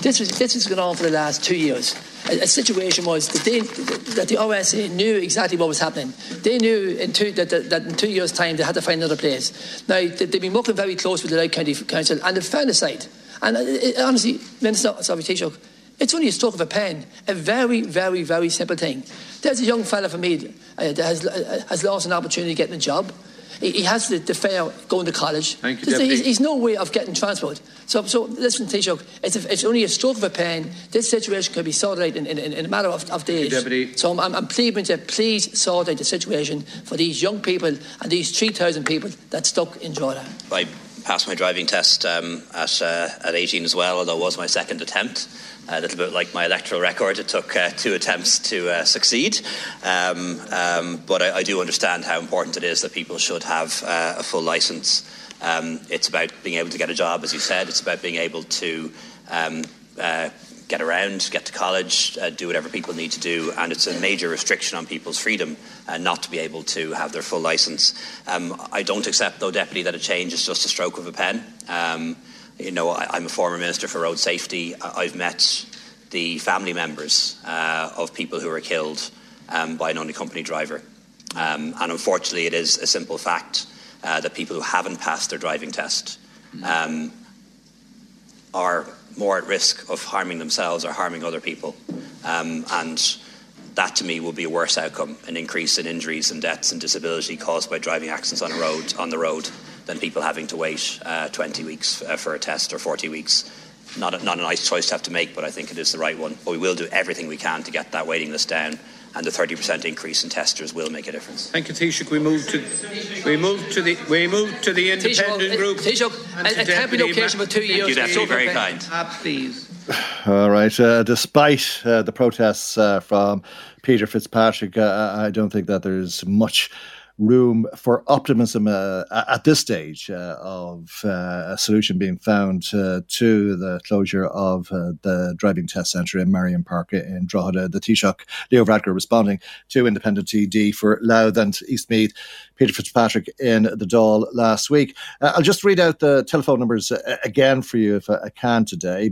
This was this has gone on for the last two years. A, a situation was that, they, that the RSA knew exactly what was happening. They knew in two, that, that, that, in two years' time they had to find another place. Now they, have been working very close with the Louth County Council, and they've found a site. And it, uh, it, uh, honestly, Minister, sorry, Taoiseach, it's only a stroke of a pen. A very, very, very simple thing. There's a young fella for me uh, that has, uh, has lost an opportunity to get a job. He, has the, the fare going to college. Thank you, There's, he's, no way of getting transport. So, so listen, Taoiseach, it's, it's only a stroke of a pen. This situation can be sorted out in, in, in a matter of, of days. Deputy. So I'm, I'm pleading to please sort out the situation for these young people and these 3,000 people that stuck in Jordan. I passed my driving test um, at, uh, at 18 as well, although it was my second attempt a little bit like my electoral record. It took uh, two attempts to uh, succeed. Um, um, but I, I, do understand how important it is that people should have uh, a full licence. Um, it's about being able to get a job, as you said. It's about being able to um, uh, get around, get to college, uh, do whatever people need to do. And it's a major restriction on people's freedom uh, not to be able to have their full licence. Um, I don't accept, though, Deputy, that a change is just a stroke of a pen. Um, you know, I, am a former minister for road safety. I've met the family members uh, of people who were killed um, by an unaccompanied driver. Um, and unfortunately, it is a simple fact uh, that people who haven't passed their driving test um, are more at risk of harming themselves or harming other people. Um, and that to me will be a worse outcome, an increase in injuries and deaths and disability caused by driving accidents on road on the road than people having to wait uh, 20 weeks uh, for a test or 40 weeks. Not a, not a nice choice to have to make, but I think it is the right one. But we will do everything we can to get that waiting list down and the 30% increase in testers will make a difference. Thank you, Taoiseach. We move to we move to the we move to the independent Taoiseach, group. Taoiseach, it can't be occasion for two years. Thank you, very kind. Ah, please. All right. Uh, despite uh, the protests uh, from Peter Fitzpatrick, uh, I don't think that there's much room for optimism uh, at this stage uh, of uh, a solution being found uh, to the closure of uh, the driving test centre in Marion Park in Drogheda. The Taoiseach, Leo Varadkar, responding to independent TD for Louth and Eastmeath, Peter Fitzpatrick in the Dáil last week. Uh, I'll just read out the telephone numbers again for you if I can today.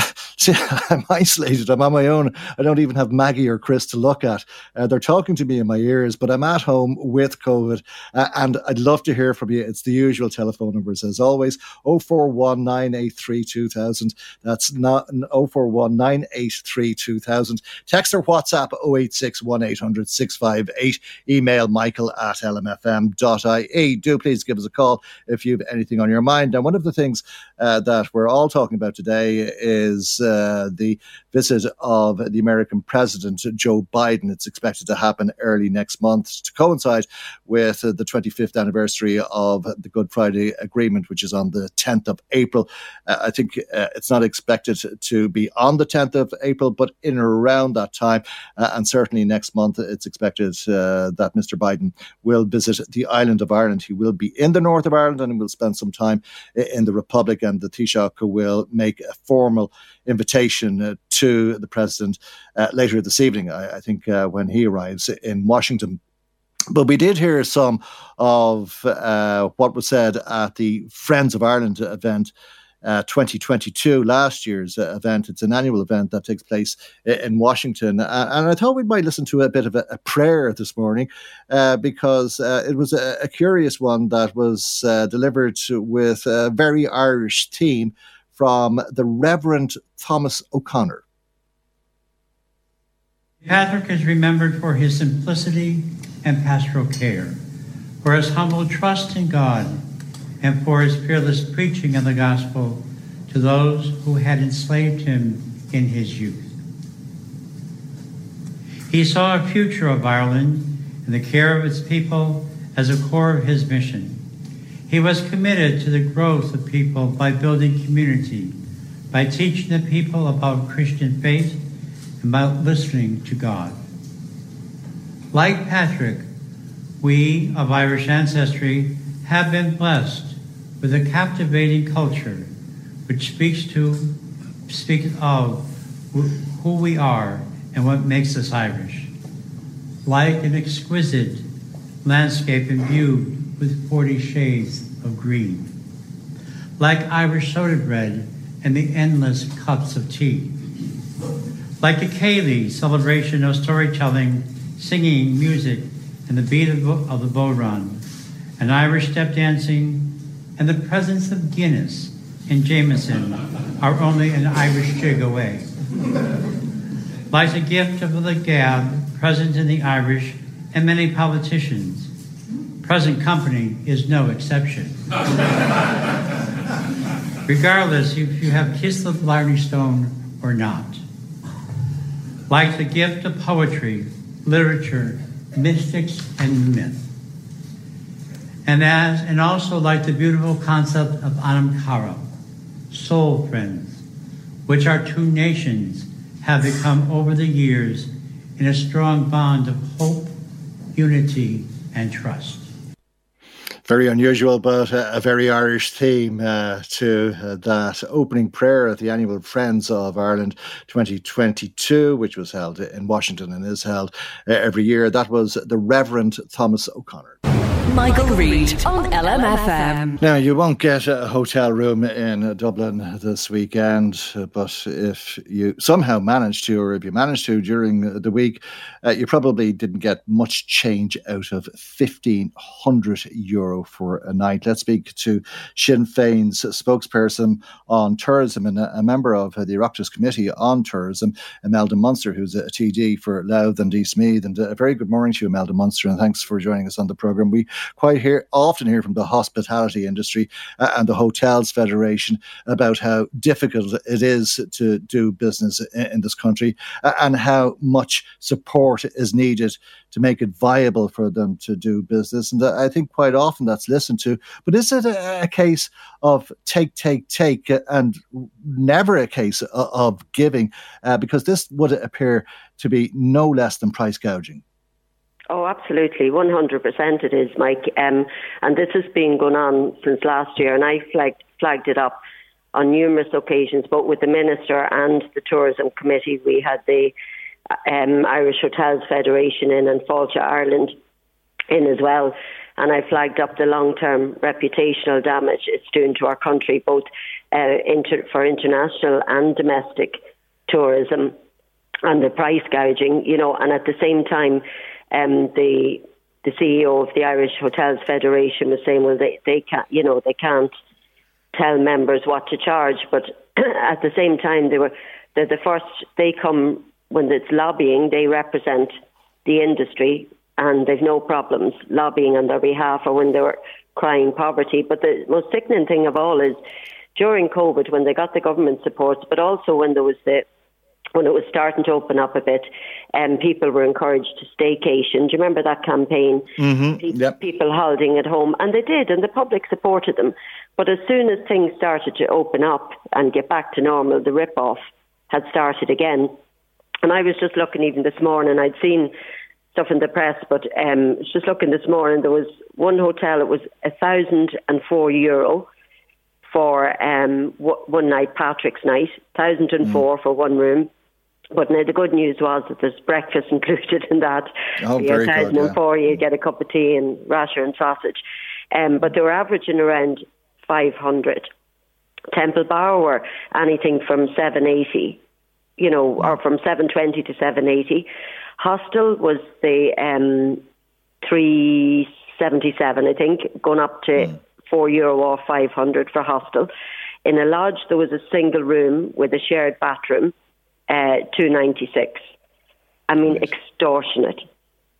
See, I'm isolated. I'm on my own. I don't even have Maggie or Chris to look at. Uh, they're talking to me in my ears, but I'm at home with COVID. Uh, and I'd love to hear from you. It's the usual telephone numbers as always 041 2000. That's not 041 2000. Text or WhatsApp 086 1800 658. Email michael at lmfm.ie. Do please give us a call if you have anything on your mind. And one of the things that we're all talking about today is uh, the visit of the American President Joe Biden. It's expected to happen early next month to coincide with the 25th anniversary of the Good Friday Agreement, which is on the 10th of April. Uh, I think uh, it's not expected to be on the 10th of April, but in around that time. Uh, and certainly next month, it's expected uh, that Mr. Biden will visit the island of Ireland. He will be in the north of Ireland and will spend some time in the Republic, and the Taoiseach will make a formal invitation uh, to the president uh, later this evening, I, I think, uh, when he arrives in Washington. But we did hear some of uh, what was said at the Friends of Ireland event. Uh, 2022, last year's event. It's an annual event that takes place in Washington. And I thought we might listen to a bit of a, a prayer this morning uh, because it was a, a, curious one that was delivered with a very Irish theme from the Reverend Thomas O'Connor. Patrick is remembered for his simplicity and pastoral care, for his humble trust in God, and for his fearless preaching of the gospel to those who had enslaved him in his youth. He saw a future of Ireland and the care of its people as a core of his mission. He was committed to the growth of people by building community, by teaching the people about Christian faith, and by listening to God. Like Patrick, we of Irish ancestry have been blessed with a captivating culture which speaks to speaks of who we are and what makes us Irish. Like an exquisite landscape imbued with 40 shades of green. Like Irish soda bread and the endless cups of tea. Like a Céilí celebration of storytelling, singing, music, and the beat of, the bodhrán, and Irish step dancing, and the presence of Guinness and Jameson are only an Irish jig away. Like the gift of the gab present in the Irish and many politicians, present company is no exception. Regardless if you have kissed the Blarney Stone or not. Like the gift of poetry, literature, mystics, and myth. And as and also like the beautiful concept of Anam Cara, soul friends, which our two nations have become over the years in a strong bond of hope, unity, and trust very unusual, but a, a very Irish theme uh, to uh, that opening prayer at the annual Friends of Ireland 2022, which was held in Washington and is held uh, every year. That was the Reverend Thomas O'Connor. Michael, Reade on LMFM. Now, you won't get a hotel room in uh, Dublin this weekend, uh, but if you somehow manage to, or if you manage to during the week, uh, you probably didn't get much change out of 1,500 euro for a night. Let's speak to Sinn Féin's spokesperson on tourism and a, member of the Oireachtas Committee on Tourism, Imelda Munster, who's a TD for Louth and East Meath. And uh, a very good morning to you, Imelda Munster, and thanks for joining us on the programme. We quite hear often hear from the hospitality industry uh, and the Hotels Federation about how difficult it is to do business in, in this country uh, and how much support is needed to make it viable for them to do business. And uh, I think quite often that's listened to. But is it a, a case of take, take, take, uh, and never a case of, of giving? Uh, because this would appear to be no less than price gouging. Oh, absolutely, 100% it is, Mike. Um, and this has been going on since last year, and I flagged, flagged it up on numerous occasions, both with the Minister and the Tourism Committee. We had the um, Irish Hotels Federation in and Fáilte Ireland in as well. And I flagged up the long term reputational damage it's doing to our country, both uh, inter- for international and domestic tourism and the price gouging, you know, and at the same time, um, the the CEO of the Irish Hotels Federation was saying, well, they they can't, you know, they can't tell members what to charge, but at the same time, they were they're the first. They come when it's lobbying, they represent the industry, and they've no problems lobbying on their behalf, or when they're crying poverty. But the most sickening thing of all is during COVID when they got the government supports, but also when there was the when it was starting to open up a bit, and um, people were encouraged to staycation. Do you remember that campaign? Mm-hmm. Yep. People holding at home, and they did, and the public supported them. But as soon as things started to open up and get back to normal, the rip-off had started again. And I was just looking even this morning. I'd seen stuff in the press, but um, just looking this morning, there was one hotel. It was a thousand and four euro for um, one night, Patrick's night, thousand and four mm. for one room. But now the good news was that there's breakfast included in that. Oh, very good. Yeah. You get a cup of tea and rasher and sausage. Um, but they were averaging around 500. Temple Bar were anything from 780, you know, or from 720 to 780. Hostel was the um, 377, I think, going up to mm. 4 euro or 500 for hostel. In a lodge, there was a single room with a shared bathroom uh, 296. I mean, extortionate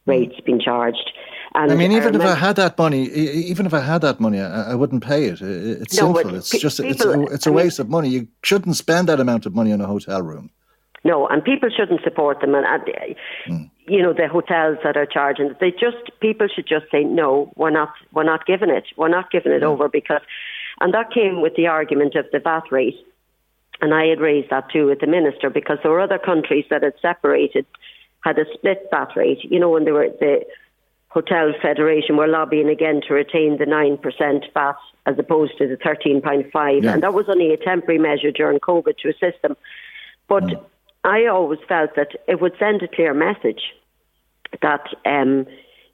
rates being charged. And I mean, even if I had that money, even if I had that money, I, I wouldn't pay it. It's no, sinful. It's just people, it's a, it's a waste mean, of money. You shouldn't spend that amount of money on a hotel room. No, and people shouldn't support them. And, and mm. you know, the hotels that are charging, they just people should just say no. We're not. We're not giving it. We're not giving it mm. over because, and that came with the argument of the VAT rate and I had raised that too with the minister because there were other countries that had separated, had a split VAT rate. You know, when they were the Hotel Federation were lobbying again to retain the 9% VAT as opposed to the 13.5. Yeah. And that was only a temporary measure during COVID to assist them. But mm. I always felt that it would send a clear message that um,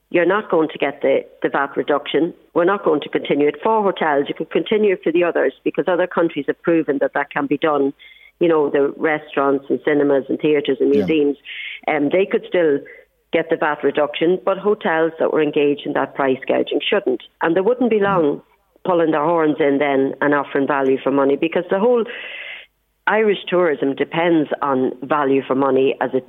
you're not going to get the, the VAT reduction. We're not going to continue it for hotels. You could continue it for the others because other countries have proven that that can be done. You know, the restaurants and cinemas and theatres and museums, yeah. um, they could still get the VAT reduction, but hotels that were engaged in that price gouging shouldn't. And they wouldn't be long pulling their horns in then and offering value for money because the whole Irish tourism depends on value for money as a,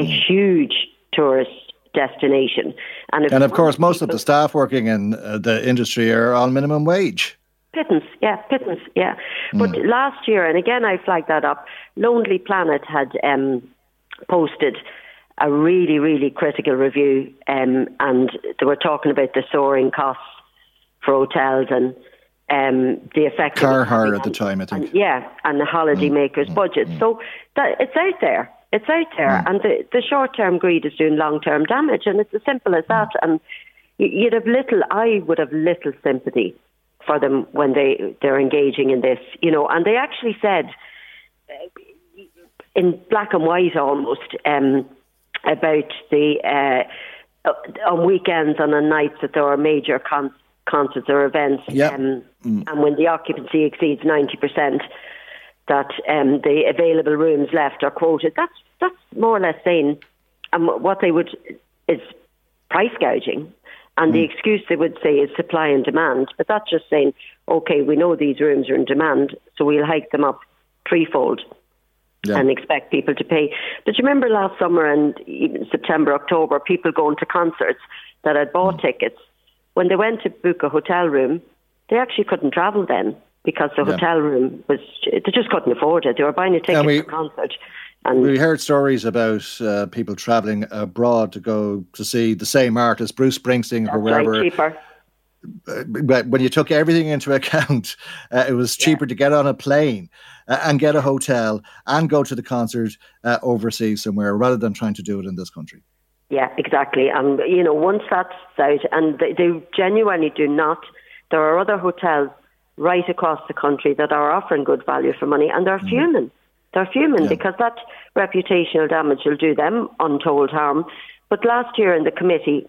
a mm. huge tourist destination. And, and of course, most of the staff working in uh, the industry are on minimum wage. Pittance, yeah, pittance, yeah. But mm. last year, and again I flagged that up, Lonely Planet had um, posted a really, really critical review, um, and they were talking about the soaring costs for hotels and um, the effect. Car hire at the time, I think. And, yeah, and the holidaymakers' mm. budget. Mm. So that, it's out there. It's out there, mm. and the, the short term greed is doing long term damage, and it's as simple as that. And you'd have little, I would have little sympathy for them when they they're engaging in this, you know. And they actually said, in black and white almost, um, about the uh, on weekends and on nights that there are major con- concerts or events, yep. um, mm. and when the occupancy exceeds ninety percent that um, the available rooms left are quoted. That's that's more or less saying um, what they would is price gouging, and mm. the excuse they would say is supply and demand. But that's just saying, okay, we know these rooms are in demand, so we'll hike them up threefold. Yeah. And expect people to pay. But you remember last summer and even September, October, people going to concerts that had bought mm. tickets. When they went to book a hotel room, they actually couldn't travel then because the yeah. hotel room was they just couldn't afford it. They were buying a ticket we, for a concert. And we heard stories about uh, people travelling abroad to go to see the same artist, Bruce Springsteen, or wherever. Right, cheaper. Uh, but when you took everything into account, uh, it was cheaper yeah. to get on a plane uh, and get a hotel and go to the concert uh, overseas somewhere rather than trying to do it in this country. Yeah, exactly. And um, you know, once that's out, and they, they genuinely do not. There are other hotels right across the country that are offering good value for money, and they're mm-hmm. fuming. They're fuming yeah. because that reputational damage will do them untold harm. But last year in the committee,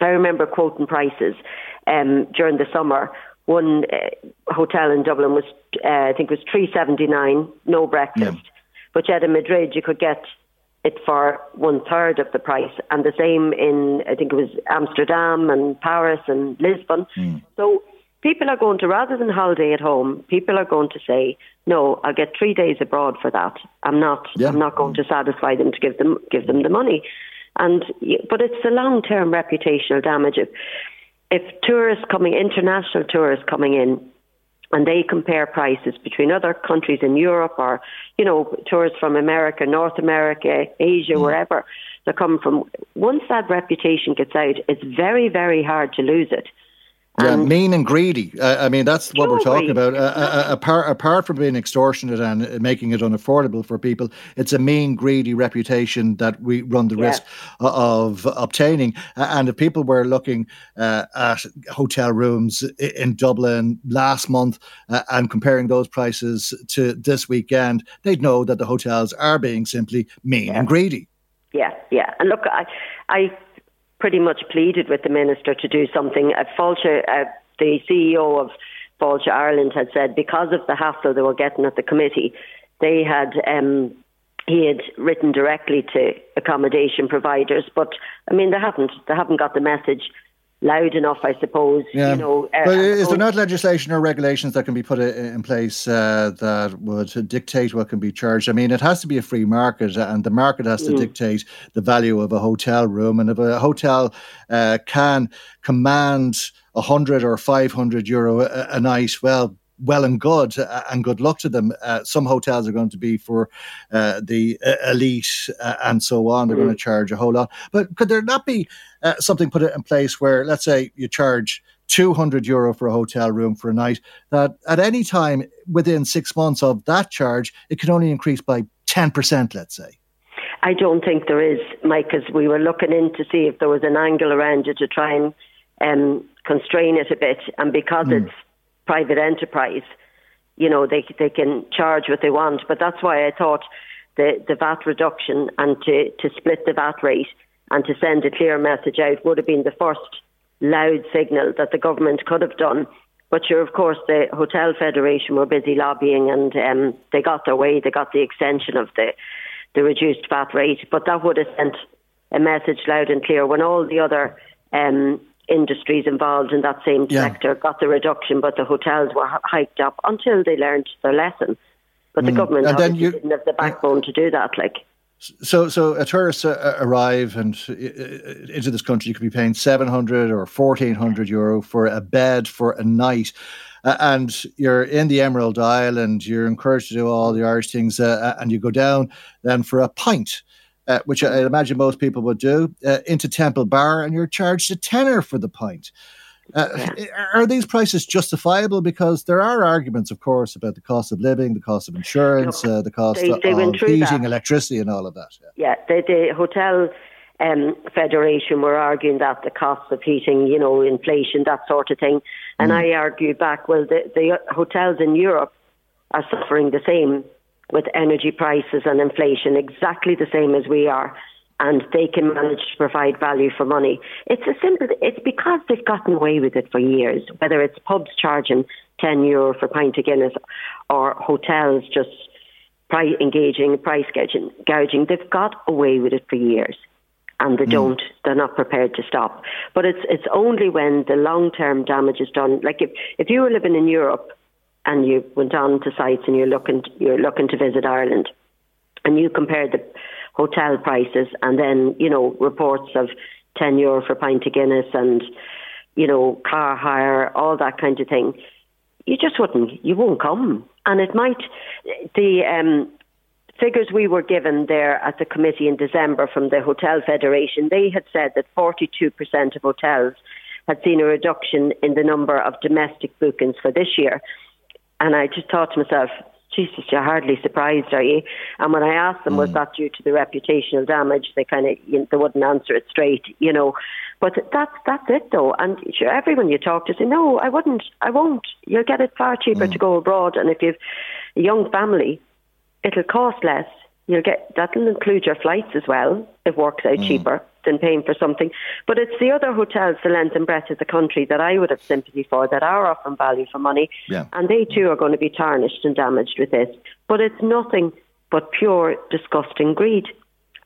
I remember quoting prices um, during the summer. One uh, hotel in Dublin was, uh, I think, it was three seventy nine, no breakfast. Yeah. But yet in Madrid, you could get it for one third of the price, and the same in I think it was Amsterdam and Paris and Lisbon. Mm. So people are going to, rather than holiday at home, people are going to say, no, I'll get three days abroad for that. I'm not, yeah. I'm not going to satisfy them to give them, give them the money. And, but it's the long term reputational damage. If, if tourists coming, international tourists coming in, and they compare prices between other countries in Europe or, you know, tourists from America, North America, Asia, mm. wherever they're coming from. Once that reputation gets out, it's very, very hard to lose it. Yeah, mean and greedy. Uh, I mean, that's what we're talking about. Uh, uh, apart, apart from being extortionate and making it unaffordable for people, it's a mean, greedy reputation that we run the yeah. risk of obtaining. And if people were looking uh, at hotel rooms in Dublin last month uh, and comparing those prices to this weekend, they'd know that the hotels are being simply mean yeah. and greedy. Yeah, yeah. And look, I, I pretty much pleaded with the minister to do something. Uh, Fáilte, uh, the CEO of Fáilte Ireland had said because of the hassle they were getting at the committee, they had um, he had written directly to accommodation providers, but I mean they haven't they haven't got the message loud enough, I suppose. Yeah. You know, uh, but is there not legislation or regulations that can be put in place uh, that would dictate what can be charged? I mean, it has to be a free market, and the market has to mm. dictate the value of a hotel room. And if a hotel uh, can command a hundred or five hundred euro a, a night, well, well and good, uh, and good luck to them. Uh, some hotels are going to be for uh, the uh, elite uh, and so on. They're mm. going to charge a whole lot. But could there not be uh, something put in place where, let's say, you charge 200 euro for a hotel room for a night, that at any time within six months of that charge, it can only increase by 10%, let's say? I don't think there is, Mike, because we were looking in to see if there was an angle around it to try and um, constrain it a bit. And because mm. it's private enterprise, you know, they they can charge what they want. But that's why I thought the, the VAT reduction and to, to split the VAT rate and to send a clear message out would have been the first loud signal that the government could have done. But sure, of course, the Hotel Federation were busy lobbying and um, they got their way. They got the extension of the, the reduced VAT rate. But that would have sent a message loud and clear when all the other um, industries involved in that same yeah. sector got the reduction, but the hotels were hiked up until they learned their lesson. But the mm. government and then you, didn't have the backbone to do that. Like, so, so a tourist uh, arrive and uh, into this country, you could be paying seven hundred or fourteen hundred euro for a bed for a night. Uh, and you're in the Emerald Isle, and you're encouraged to do all the Irish things, uh, and you go down then for a pint, uh, which I imagine most people would do, uh, into Temple Bar, and you're charged a tenner for the pint. Uh. Are these prices justifiable? Because there are arguments, of course, about the cost of living, the cost of insurance, uh, the cost they, they of heating, that. electricity, and all of that. Yeah, yeah the, the hotel um, federation were arguing that the cost of heating, you know, inflation, that sort of thing. And mm. I argued back, well, the, the hotels in Europe are suffering the same with energy prices and inflation exactly the same as we are and they can manage to provide value for money. It's a simple it's because they've gotten away with it for years, whether it's pubs charging ten euro for a pint of Guinness or hotels just price engaging price gouging, gouging. They've got away with it for years. And they mm. don't. They're not prepared to stop. But it's it's only when the long term damage is done. Like if if you were living in Europe and you went on to sites and you're looking to, you're looking to visit Ireland, and you compare the hotel prices and then you know reports of ten euro for pint of Guinness and you know car hire, all that kind of thing, you just wouldn't, you won't come, and it might the. Um, figures we were given there at the committee in December from the Hotel Federation, they had said that 42% of hotels had seen a reduction in the number of domestic bookings for this year. And I just thought to myself, Jesus, you're hardly surprised, are you? And when I asked them, mm. was that due to the reputational damage? They kind of you know, they wouldn't answer it straight, you know. But that's that's it, though. And sure, everyone you talk to say, no, I wouldn't, I won't. You'll get it far cheaper mm. to go abroad, and if you've a young family, it'll cost less. You'll get that'll include your flights as well. It works out mm. cheaper than paying for something. But it's the other hotels, the length and breadth of the country, that I would have sympathy for, that are offering value for money. Yeah. And they too are going to be tarnished and damaged with this. But it's nothing but pure, disgusting greed.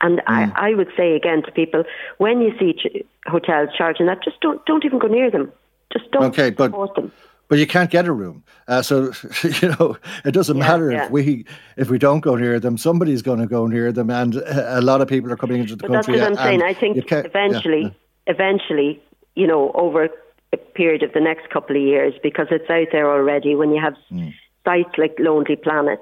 And mm. I, I would say again to people, when you see ch- hotels charging that, just don't don't even go near them. Just don't okay, but, support them but you can't get a room. Uh, so you know it doesn't yeah, matter yeah. if we if we don't go near them. Somebody's going to go near them, and a lot of people are coming into the but country. That's what I'm saying. I think eventually, yeah, eventually, you know, over a period of the next couple of years because it's out there already. When you have mm. sites like Lonely Planet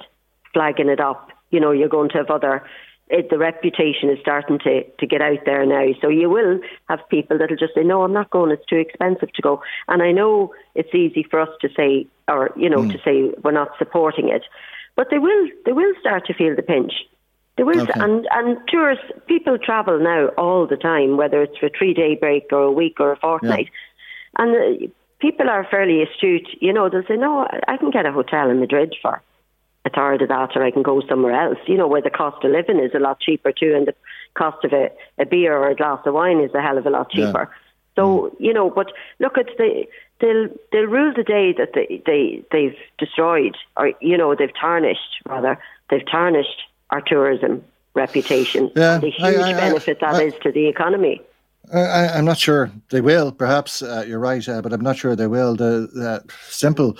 flagging it up, you know, you're going to have other. It, the reputation is starting to, to get out there now. So you will have people that'll just say, no, I'm not going. It's too expensive to go. And I know it's easy for us to say, or, you know, mm. to say we're not supporting it. But they will, they will start to feel the pinch. They will, okay. and and tourists, people travel now all the time, whether it's for a three day break or a week or a fortnight, yeah. and uh, people are fairly astute. You know, they'll say, "No, I can get a hotel in Madrid for a third of that, or I can go somewhere else." You know, where the cost of living is a lot cheaper too, and the cost of a, a beer or a glass of wine is a hell of a lot cheaper. Yeah. So mm. you know, but look at the they'll they'll rule the day that they they they've destroyed or you know they've tarnished rather they've tarnished our tourism reputation. Yeah, the huge I, I, benefit that is to the economy. I, am not sure they will. Perhaps uh, you're right, uh, but I'm not sure they will. The, the simple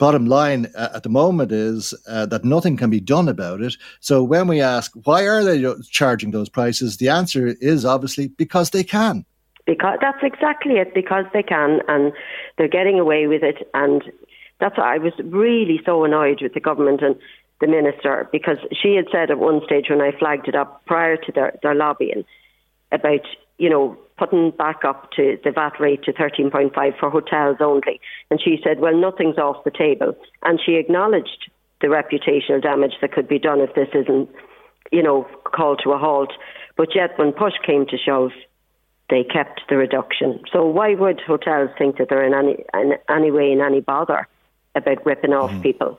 bottom line uh, at the moment is uh, that nothing can be done about it. So when we ask why are they charging those prices, the answer is obviously because they can. Because that's exactly it. Because they can, and they're getting away with it, and that's why I was really so annoyed with the government and the minister because she had said at one stage when I flagged it up prior to their, their lobbying about, you know, putting back up to the VAT rate to 13.5 for hotels only. And she said, well, nothing's off the table. And she acknowledged the reputational damage that could be done if this isn't, you know, called to a halt. But yet, when push came to shove, they kept the reduction. So why would hotels think that they're in any, in any way in any bother about ripping off mm. people?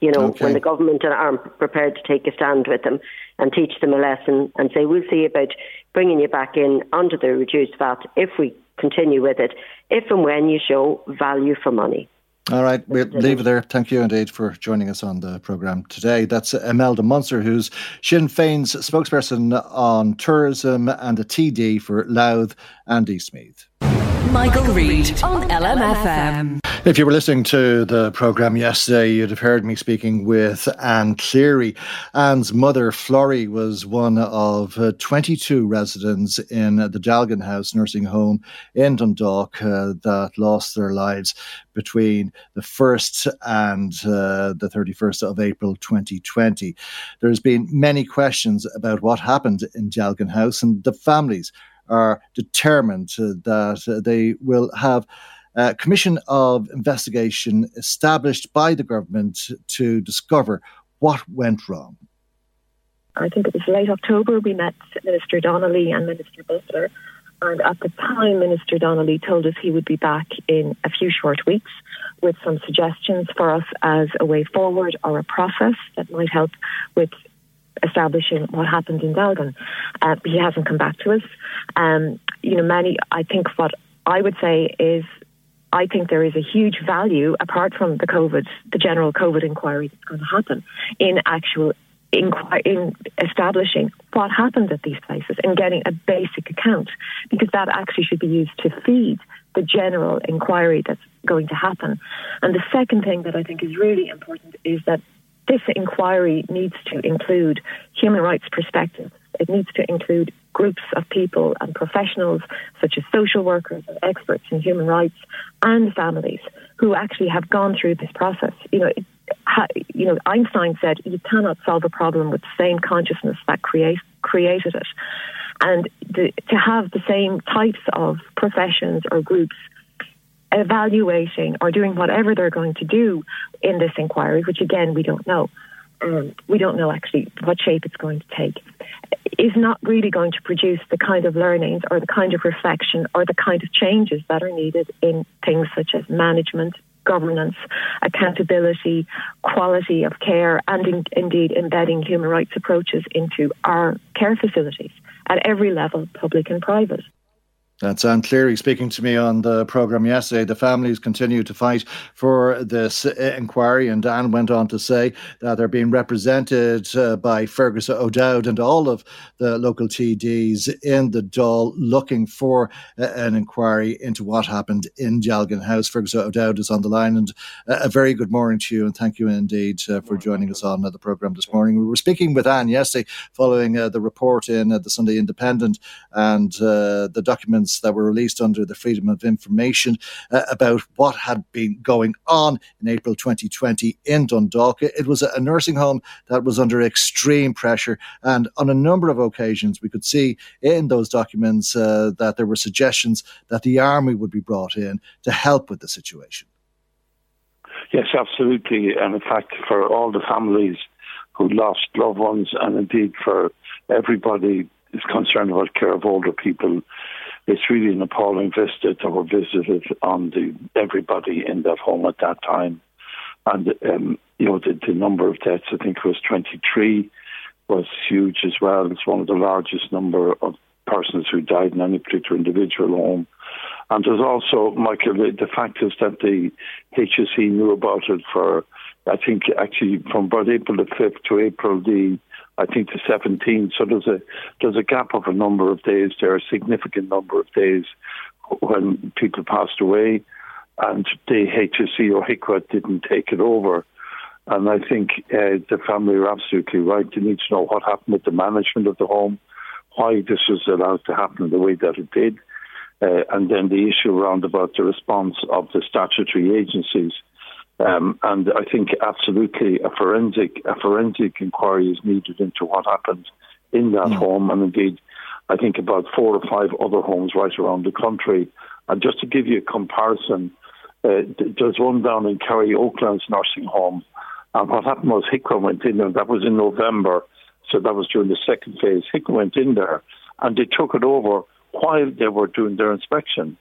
You know, okay. when the government aren't prepared to take a stand with them and teach them a lesson and say, we'll see about bringing you back in under the reduced VAT if we continue with it, if and when you show value for money. All right, we'll leave it there. Thank you indeed for joining us on the programme today. That's Imelda Munster, who's Sinn Féin's spokesperson on tourism and a TD for Louth and Eastmeath. Michael, Reade on LMFM. If you were listening to the programme yesterday, you'd have heard me speaking with Anne Cleary. Anne's mother, Florrie, was one of uh, 22 residents in the Dealgan House nursing home in Dundalk uh, that lost their lives between the 1st and uh, the 31st of April 2020. There's been many questions about what happened in Dealgan House, and the families are determined that they will have a commission of investigation established by the government to discover what went wrong. I think it was late October we met Minister Donnelly and Minister Butler. And at the time, Minister Donnelly told us he would be back in a few short weeks with some suggestions for us as a way forward or a process that might help with establishing what happened in Dealgan. Uh, he hasn't come back to us. Um, you know, many, I think what I would say is I think there is a huge value, apart from the COVID, the general COVID inquiry that's going to happen, in actual in establishing what happened at these places and getting a basic account, because that actually should be used to feed the general inquiry that's going to happen. And the second thing that I think is really important is that this inquiry needs to include human rights perspectives. It needs to include groups of people and professionals, such as social workers and experts in human rights, and families who actually have gone through this process. You know, it, you know, Einstein said you cannot solve a problem with the same consciousness that create, created it, and the, to have the same types of professions or groups evaluating or doing whatever they're going to do in this inquiry, which again we don't know. Um, we don't know actually what shape it's going to take, is not really going to produce the kind of learnings or the kind of reflection or the kind of changes that are needed in things such as management, governance, accountability, quality of care, and in, indeed embedding human rights approaches into our care facilities at every level, public and private. That's Anne Cleary speaking to me on the programme yesterday. The families continue to fight for this inquiry, and Anne went on to say that they're being represented uh, by Fergus O'Dowd and all of the local TDs in the Dáil looking for uh, an inquiry into what happened in Dealgan House. Fergus O'Dowd is on the line, and uh, a very good morning to you, and thank you indeed uh, for joining us on the programme this morning. We were speaking with Anne yesterday following uh, the report in uh, the Sunday Independent and the documents documents that were released under the Freedom of Information uh, about what had been going on in April 2020 in Dundalk. It was a nursing home that was under extreme pressure, and on a number of occasions, we could see in those documents uh, that there were suggestions that the army would be brought in to help with the situation. Yes, absolutely. And in fact, for all the families who lost loved ones, and indeed for everybody is concerned about care of older people, it's really an appalling vista to have visited on the everybody in that home at that time. And um, you know the, the number of deaths, I think, was 23, was huge as well. It's one of the largest number of persons who died in any particular individual home. And there's also, Michael, the fact is that the HSE knew about it for, I think, actually from about April the 5th to April the, I think, the 17th. So there's a, there's a gap of a number of days there, a significant number of days when people passed away and the HSE or HIQA didn't take it over. And I think uh, the family are absolutely right. They need to know what happened with the management of the home, why this was allowed to happen the way that it did, uh, and then the issue around about the response of the statutory agencies. Um, and I think absolutely a forensic a forensic inquiry is needed into what happened in that mm. home, and indeed, I think about four or five other homes right around the country. And just to give you a comparison, uh, there's one down in Kerry Oaklands nursing home, and what happened was HIQA went in, and that was in November, so that was during the second phase. HIQA went in there, and they took it over while they were doing their inspection.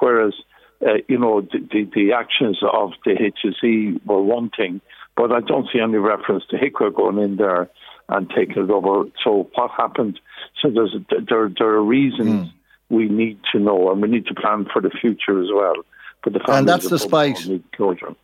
Whereas, uh, you know, the, the, the, actions of the HSE were one thing, but I don't see any reference to HIQA going in there and taking it over. So what happened? So there's there there are reasons mm. we need to know, and we need to plan for the future as well. But the and that's despite closure.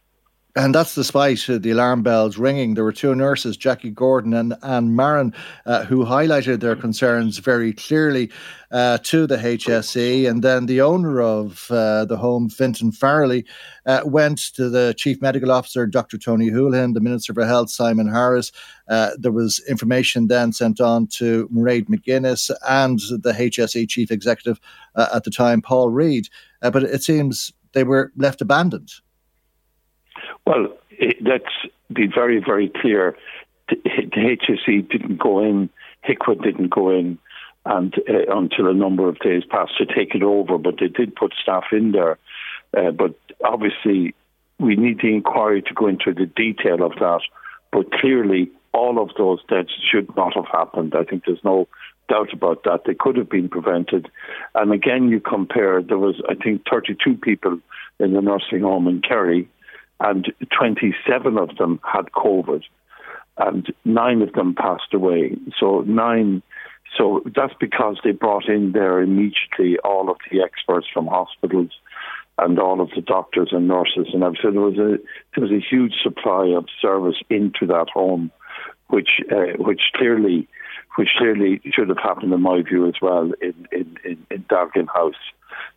And that's despite uh, the alarm bells ringing. There were two nurses, Jackie Gordon and Anne Marin, uh, who highlighted their concerns very clearly uh, to the HSE. And then the owner of uh, the home, Fintan Farrelly, uh, went to the Chief Medical Officer, Dr. Tony Holohan, the Minister for Health, Simon Harris. Uh, there was information then sent on to Mairead McGuinness and the HSE Chief Executive at the time, Paul Reid. but it seems they were left abandoned. Well, it, let's be very, very clear. The, the HSE didn't go in, HIQA didn't go in and uh, until a number of days passed to take it over, but they did put staff in there. Uh, but obviously, we need the inquiry to go into the detail of that. But clearly, all of those deaths should not have happened. I think there's no doubt about that. They could have been prevented. And again, you compare, there was, I think, 32 people in the nursing home in Kerry and 27 of them had COVID, and nine of them passed away. So nine. So that's because they brought in there immediately all of the experts from hospitals and all of the doctors and nurses and everything. There was a there was a huge supply of service into that home, which uh, which clearly which clearly should have happened in my view as well in in in, in House.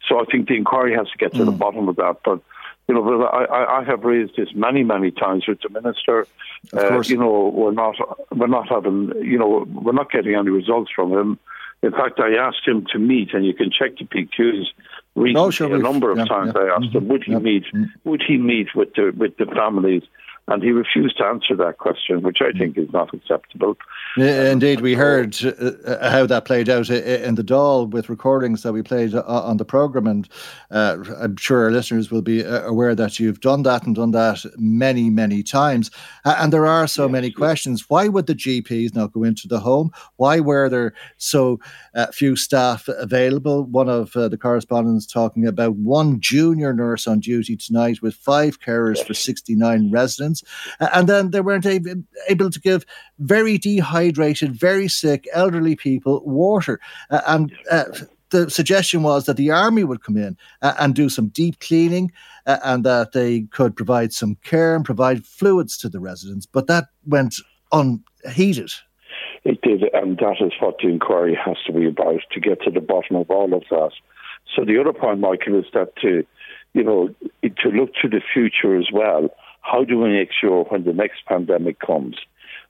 So I think the inquiry has to get to mm. the bottom of that, but you know, I, I have raised this many, many times with the minister. Uh, you know, we're not, we're not having, you know, we're not getting any results from him. In fact, I asked him to meet, and you can check the PQs. Recently, no, sure, a number of yeah, times, yeah. I asked mm-hmm. him, would he mm-hmm. meet, mm-hmm. would he meet with the with the families and he refused to answer that question, which I think is not acceptable. Indeed, we heard uh, uh, how that played out in the Dáil with recordings that we played uh, on the programme, and uh, I'm sure our listeners will be aware that you've done that and done that many, many times. And there are so many questions. Why would the GPs not go into the home? Why were there so uh, few staff available? One of uh, the correspondents talking about one junior nurse on duty tonight with five carers for 69 residents. And then they weren't able to give very dehydrated, very sick elderly people water. Uh, and uh, the suggestion was that the army would come in uh, and do some deep cleaning uh, and that they could provide some care and provide fluids to the residents. But that went unheeded. It did, and that is what the inquiry has to be about to get to the bottom of all of that. So the other point, Michael, is that to, you know, to look to the future as well how do we make sure when the next pandemic comes,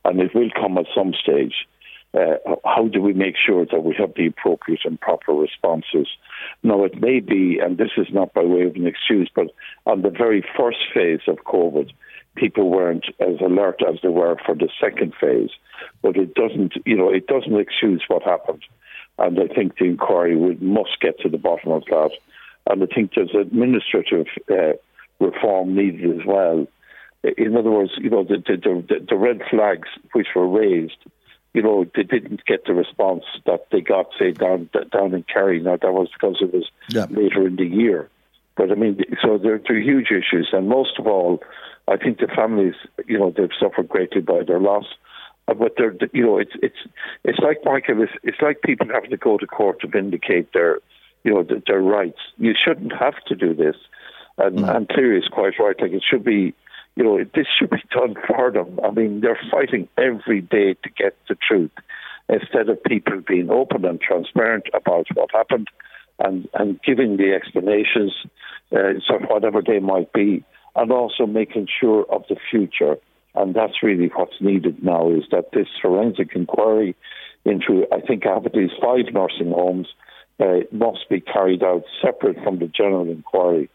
and it will come at some stage, uh, how do we make sure that we have the appropriate and proper responses? Now, it may be, and this is not by way of an excuse, but on the very first phase of COVID, people weren't as alert as they were for the second phase. But it doesn't, you know, it doesn't excuse what happened. And I think the inquiry would, must get to the bottom of that. And I think there's administrative uh, reform needed as well. In other words, you know, the, the, the, the red flags which were raised you know, they didn't get the response that they got, say, down down in Kerry. Now, that was because it was yeah. later in the year. But I mean, so there, are huge issues, and most of all, I think the families, you know, they've suffered greatly by their loss. Uh, but they're, you know, it's it's it's like Michael. It's, it's like people having to go to court to vindicate their, you know, their rights. You shouldn't have to do this, and mm. and Cleary is quite right. Like it should be you know, this should be done for them. I mean, they're fighting every day to get the truth instead of people being open and transparent about what happened and, and giving the explanations, uh, so whatever they might be, and also making sure of the future. And that's really what's needed now is that this forensic inquiry into, I think, these five nursing homes uh, must be carried out separate from the general inquiry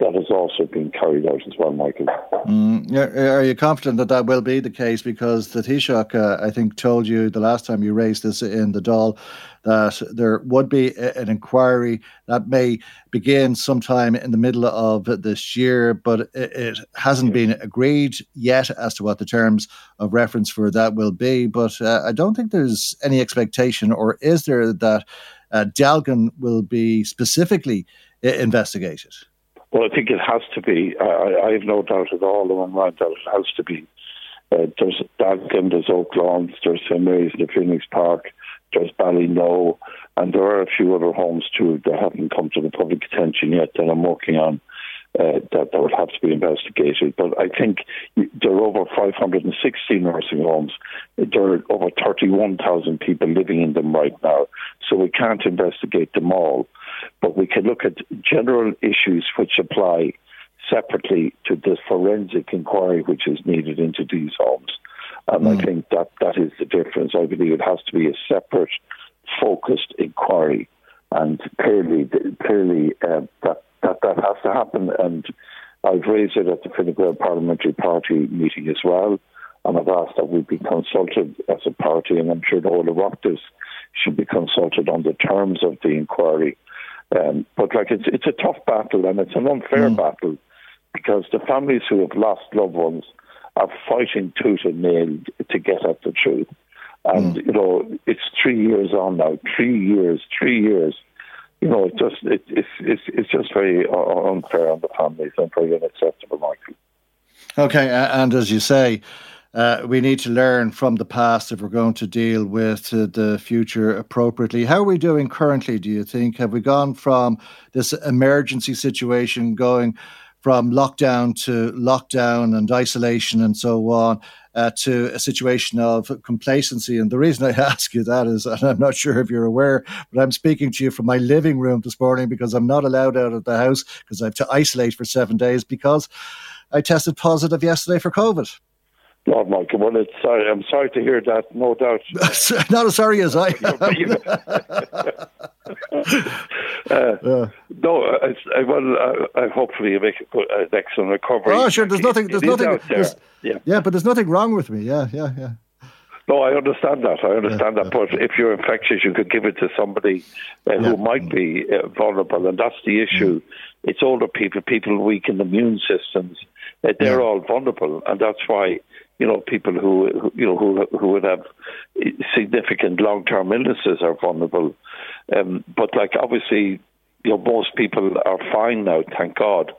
that has also been carried out as well, Michael. Mm, are you confident that that will be the case? Because the Taoiseach, uh, I think, told you the last time you raised this in the Dáil that there would be an inquiry that may begin sometime in the middle of this year, but it, hasn't been agreed yet as to what the terms of reference for that will be. But uh, I don't think there's any expectation, or is there, that uh, Dealgan will be specifically investigated? Well, I think it has to be. I, I have no doubt at all in my mind that it has to be. Uh, there's Dealgan, there's Oaklawn, there's St Mary's, the Phoenix Park, there's Ballynoe, and there are a few other homes too that haven't come to the public attention yet that I'm working on. Uh, that that would have to be investigated. But I think there are over 560 nursing homes. There are over 31,000 people living in them right now. So we can't investigate them all but we can look at general issues which apply separately to the forensic inquiry which is needed into these homes. And mm. I think that that is the difference. I believe it has to be a separate, focused inquiry, and clearly, clearly uh, that, that that has to happen. And I've raised it at the Fine Gael Parliamentary Party meeting as well, and I've asked that we be consulted as a party, and I'm sure all the whole of Oireachtas should be consulted on the terms of the inquiry um, but like it's it's a tough battle and it's an unfair mm. battle because the families who have lost loved ones are fighting tooth and nail to get at the truth. And mm. you know, it's three years on now. Three years, three years. You know, it just it, it's it's it's just very unfair on the families and very unacceptable, Michael. Okay, and as you say, uh, we need to learn from the past if we're going to deal with uh, the future appropriately. How are we doing currently, do you think? Have we gone from this emergency situation going from lockdown to lockdown and isolation and so on uh, to a situation of complacency? And the reason I ask you that is, and I'm not sure if you're aware, but I'm speaking to you from my living room this morning because I'm not allowed out of the house because I have to isolate for seven days because I tested positive yesterday for COVID. Lord Michael, well, it's sorry. I'm sorry to hear that. No doubt. Not as sorry as I uh, yeah. No, it's, uh, well, uh, hopefully you make an excellent recovery. Oh, sure. There's nothing. There's nothing. There's, yeah. yeah, but there's nothing wrong with me. Yeah, yeah, yeah. No, I understand that. I understand yeah, that. But if you're infectious, you could give it to somebody uh, yeah. who might be uh, vulnerable, and that's the issue. Mm. It's older people, people weak in immune systems. Uh, they're all vulnerable, and that's why you know, people who, you know who who would have significant long term illnesses are vulnerable. Um, but like obviously, you know, most people are fine now, thank God.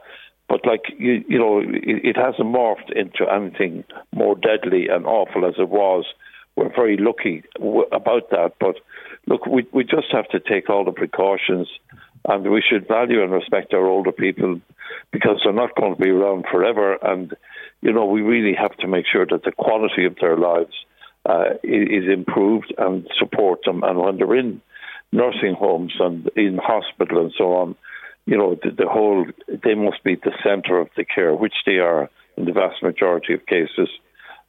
But like you, you know, it, it hasn't morphed into anything more deadly and awful as it was. We're very lucky about that. But look, we we just have to take all the precautions, and we should value and respect our older people because they're not going to be around forever and you know, we really have to make sure that the quality of their lives uh, is improved and support them. And when they're in nursing homes and in hospital and so on, you know, the, the whole, they must be the centre of the care, which they are in the vast majority of cases.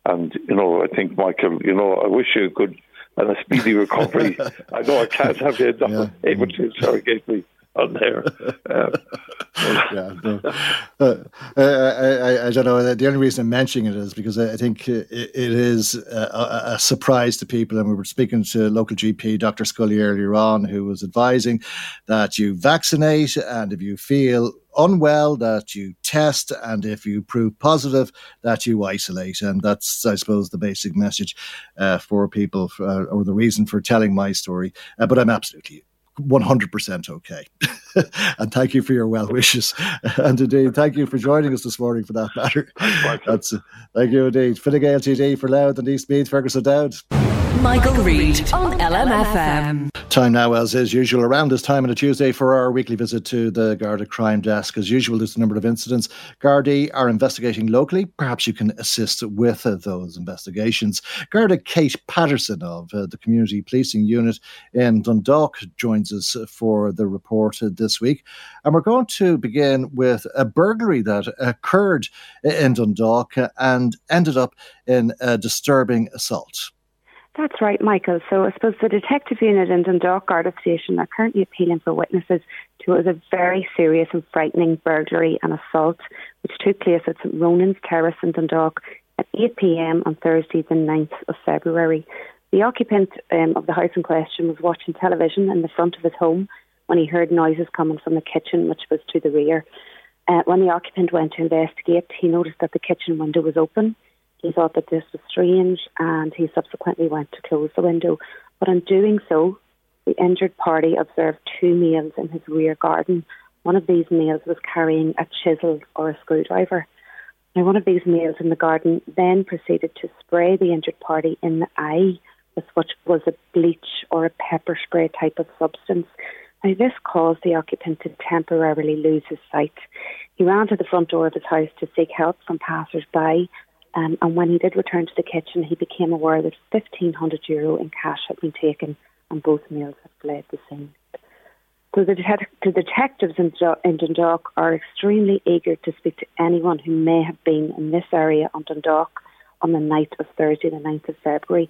And, you know, I think, Michael, you know, I wish you a good and a speedy recovery. I know I can't have you yeah. able to interrogate me on there. Um, yeah, no. uh, I, I, I, don't know. The only reason I'm mentioning it is because I think it, it is a, a, surprise to people. And we were speaking to local GP, Dr. Scully, earlier on, who was advising that you vaccinate, and if you feel unwell, that you test, and if you prove positive, that you isolate. And that's, I suppose, the basic message uh, for people, uh, or the reason for telling my story. Uh, but I'm absolutely 100% okay. and thank you for your well wishes. and indeed, thank you for joining us this morning for that matter. That's, thank you indeed. Fine Gael TD for Louth and East Meath, Fergus O'Dowd. Michael, Reade on LMFM. Time now, as is usual, around this time on a Tuesday for our weekly visit to the Garda Crime Desk. As usual, there's a number of incidents Gardaí are investigating locally. Perhaps you can assist with uh, those investigations. Garda Kate Patterson of uh, the Community Policing Unit in Dundalk joins us for the report this week. And we're going to begin with a burglary that occurred in Dundalk and ended up in a disturbing assault. That's right, Michael. So I suppose the detective unit in Dundalk Garda Station are currently appealing for witnesses to what was a very serious and frightening burglary and assault which took place at St Ronan's Terrace in Dundalk at 8 pm on Thursday, the 9th of February. The occupant um, of the house in question was watching television in the front of his home when he heard noises coming from the kitchen, which was to the rear. Uh, when the occupant went to investigate, he noticed that the kitchen window was open. He thought that this was strange and he subsequently went to close the window. But in doing so, the injured party observed two males in his rear garden. One of these males was carrying a chisel or a screwdriver. Now, one of these males in the garden then proceeded to spray the injured party in the eye with what was a bleach or a pepper spray type of substance. Now, this caused the occupant to temporarily lose his sight. He ran to the front door of his house to seek help from passers by um, and when he did return to the kitchen, he became aware that 1,500 euro in cash had been taken and both males had fled the scene. So the, det- the detectives in, in Dundalk are extremely eager to speak to anyone who may have been in this area on Dundalk on the night of Thursday, the 9th of February.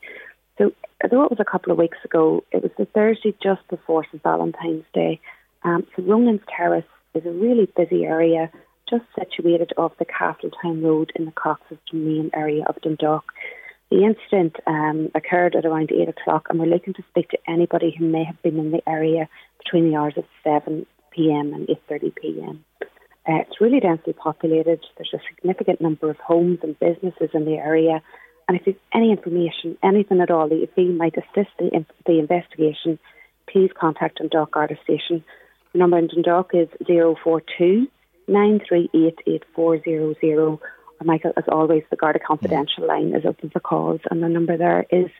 So, although it was a couple of weeks ago, it was the Thursday just before St Valentine's Day. Um, so, Ronan's Terrace is a really busy area just situated off the Castletown Road in the Coxes Demesne area of Dundalk. The incident um, occurred at around 8 o'clock, and we're looking to speak to anybody who may have been in the area between the hours of 7 pm and 8.30 pm. Uh, it's really densely populated. There's a significant number of homes and businesses in the area. And if there's any information, anything at all that you feel might assist the, the investigation, please contact Dundalk Garda Station. The number in Dundalk is 042 9388400. Or Michael, as always, the Garda Confidential line is open for calls, and the number there is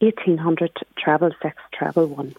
1800 travel six travel one.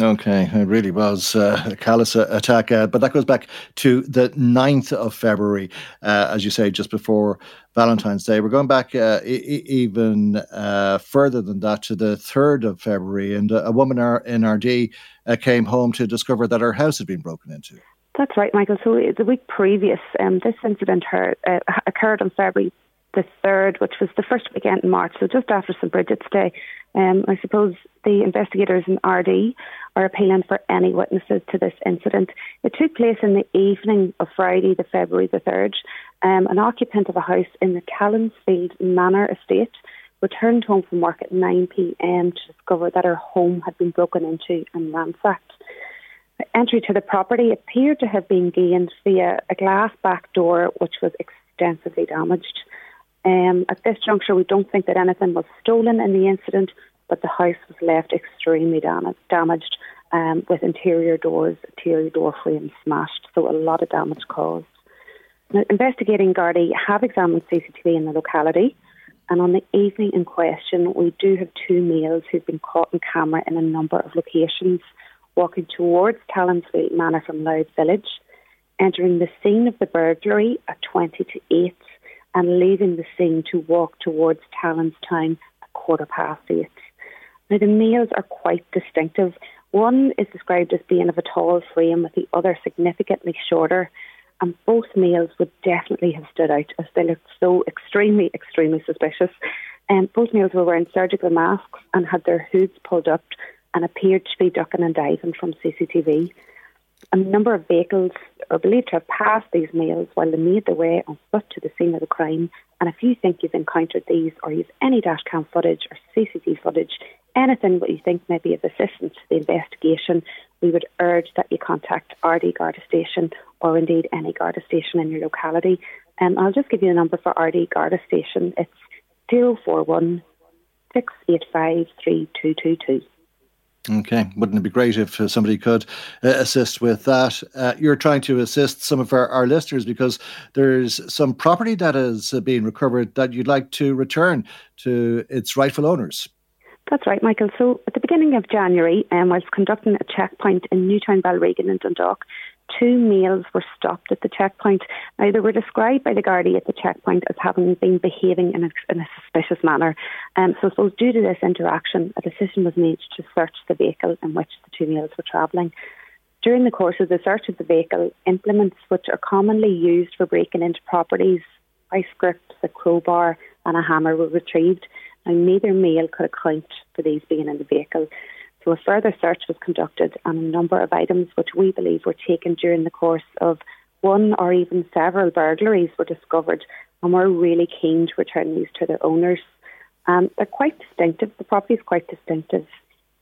Okay, it really was uh, a callous attack, uh, but that goes back to the 9th of February, uh, as you say, just before Valentine's Day. We're going back uh, e- even uh, further than that to the 3rd of February, and a woman in uh, came home to discover that her house had been broken into. That's right, Michael. So the week previous, um, this incident heard, uh, occurred on February the 3rd, which was the first weekend in March, so just after St Bridget's Day. Um, I suppose the investigators in Ardee are appealing for any witnesses to this incident. It took place in the evening of Friday, the February the 3rd. Um, an occupant of a house in the Callensfield Manor estate returned home from work at 9 pm to discover that her home had been broken into and ransacked. Entry to the property appeared to have been gained via a glass back door, which was extensively damaged. Um, at this juncture, we don't think that anything was stolen in the incident, but the house was left extremely damaged, um, with interior doors, interior door frames smashed, so a lot of damage caused. Now, investigating Gardaí have examined CCTV in the locality, and on the evening in question, we do have two males who've been caught on camera in a number of locations walking towards Callensfield Manor from Louth Village, entering the scene of the burglary at 20 to 8, and leaving the scene to walk towards Tallanstown at quarter past 8. Now, the males are quite distinctive. One is described as being of a tall frame, with the other significantly shorter, and both males would definitely have stood out as they looked so extremely, extremely suspicious. Um, both males were wearing surgical masks and had their hoods pulled up and appeared to be ducking and diving from CCTV. A number of vehicles are believed to have passed these males while they made their way on foot to the scene of the crime. And if you think you've encountered these or you've any dashcam footage or CCTV footage, anything that you think may be of assistance to the investigation, we would urge that you contact Ardee Garda Station or indeed any Garda Station in your locality. Um, I'll just give you the number for Ardee Garda Station. It's 041 685 3222. Okay, wouldn't it be great if uh, somebody could uh, assist with that? Uh, you're trying to assist some of our, our listeners because there's some property that is uh, being recovered that you'd like to return to its rightful owners. That's right, Michael. So at the beginning of January, um, I was conducting a checkpoint in Newtown Balregan in Dundalk two males were stopped at the checkpoint. Now, they were described by the Gardaí at the checkpoint as having been behaving in a, in a suspicious manner. Um, so, I suppose due to this interaction, a decision was made to search the vehicle in which the two males were travelling. During the course of the search of the vehicle, implements which are commonly used for breaking into properties, ice grips, a crowbar, and a hammer were retrieved. Now, neither male could account for these being in the vehicle. So a further search was conducted and a number of items which we believe were taken during the course of one or even several burglaries were discovered and we're really keen to return these to their owners. Um, they're quite distinctive. The property is quite distinctive.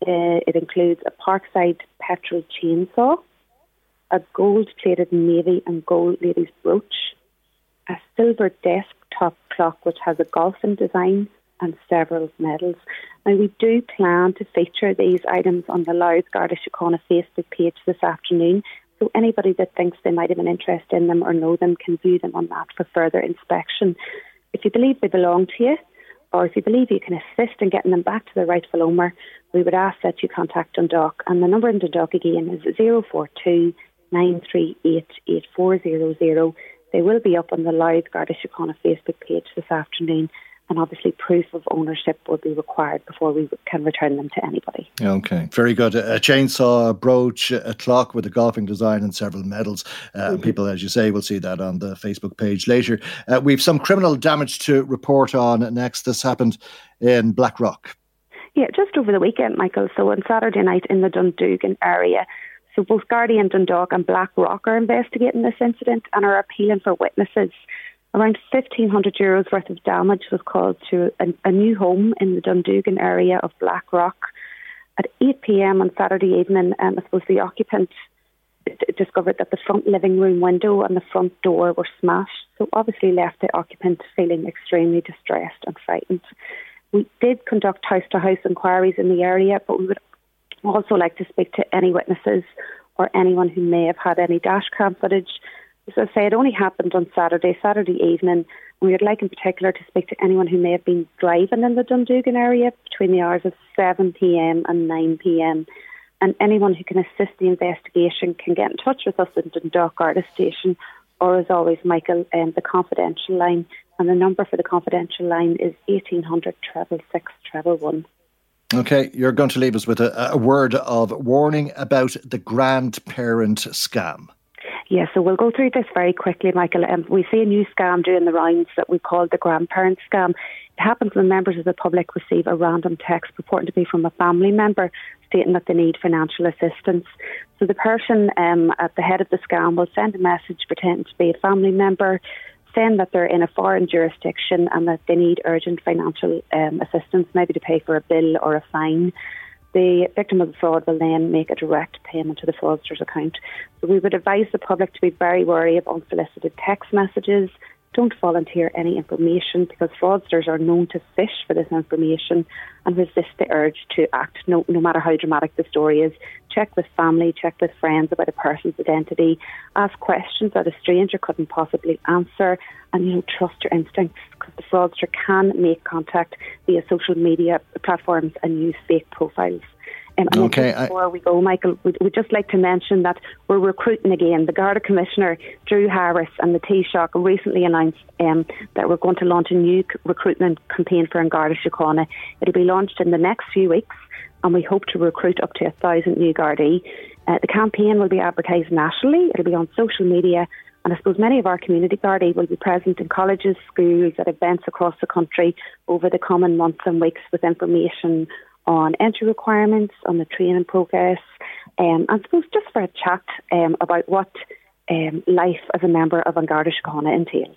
Uh, it includes a Parkside petrol chainsaw, a gold-plated navy and gold ladies brooch, a silver desktop clock which has a golfing design, and several medals. Now, we do plan to feature these items on the Louth Garda Síochána Facebook page this afternoon. So anybody that thinks they might have an interest in them or know them can view them on that for further inspection. If you believe they belong to you, or if you believe you can assist in getting them back to the rightful owner, we would ask that you contact Dundalk. And the number in Dundalk again is 042 938 8400. They will be up on the Louth Garda Síochána Facebook page this afternoon and obviously proof of ownership will be required before we can return them to anybody. Okay, very good. A chainsaw, a brooch, a clock with a golfing design, and several medals. Uh, mm-hmm. People, as you say, will see that on the Facebook page later. Uh, we've some criminal damage to report on next. This happened in Blackrock. Yeah, just over the weekend, Michael. So on Saturday night in the Dundoogan area. So both Guardian Dundalk and Blackrock are investigating this incident and are appealing for witnesses. Around 1,500 euros worth of damage was caused to a, a new home in the Dundoogan area of Blackrock. At 8 pm on Saturday evening, um, I suppose the occupant discovered that the front living room window and the front door were smashed, so obviously left the occupant feeling extremely distressed and frightened. We did conduct house to house inquiries in the area, but we would also like to speak to any witnesses or anyone who may have had any dashcam footage as I say, it only happened on Saturday, Saturday evening. And we would like in particular to speak to anyone who may have been driving in the Dundoogan area between the hours of 7pm and 9pm. And anyone who can assist the investigation can get in touch with us at Dundalk Garda Station or as always, Michael, um, the confidential line. And the number for the confidential line is 1800 treble six treble one. Okay, you're going to leave us with a, a word of warning about the grandparent scam. Yeah, so we'll go through this very quickly, Michael. Um, we see a new scam doing the rounds that we call the grandparent scam. It happens when members of the public receive a random text purporting to be from a family member stating that they need financial assistance. So the person um, at the head of the scam will send a message pretending to be a family member, saying that they're in a foreign jurisdiction and that they need urgent financial um, assistance, maybe to pay for a bill or a fine the victim of the fraud will then make a direct payment to the fraudster's account. So we would advise the public to be very wary of unsolicited text messages. Don't volunteer any information because fraudsters are known to fish for this information and resist the urge to act, no, no matter how dramatic the story is. Check with family, check with friends about a person's identity, ask questions that a stranger couldn't possibly answer, and you know trust your instincts because the fraudster can make contact via social media platforms and use fake profiles. Um, and okay, before we go, Michael, we'd, we'd, just like to mention that we're recruiting again. The Garda Commissioner, Drew Harris, and the Taoiseach recently announced um, that we're going to launch a new recruitment campaign for Garda Síochána. It'll be launched in the next few weeks, and we hope to recruit up to a thousand new Gardaí. Uh, the campaign will be advertised nationally. It'll be on social media And I suppose many of our community Gardaí will be present in colleges, schools, at events across the country over the coming months and weeks with information on entry requirements, on the training progress, um, and I suppose just for a chat um, about what um, life as a member of An Garda Síochána entails.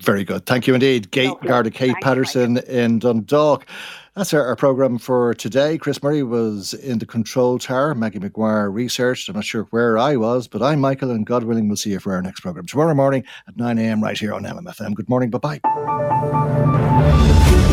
Very good. Thank you indeed. Gate Garda Kate Patterson in Dundalk. That's our, our programme for today. Chris Murray was in the control tower. Maggie McGuire researched. I'm not sure where I was, but I'm Michael, and God willing, we'll see you for our next programme tomorrow morning at 9 a.m. right here on LMFM. Good morning. Bye bye.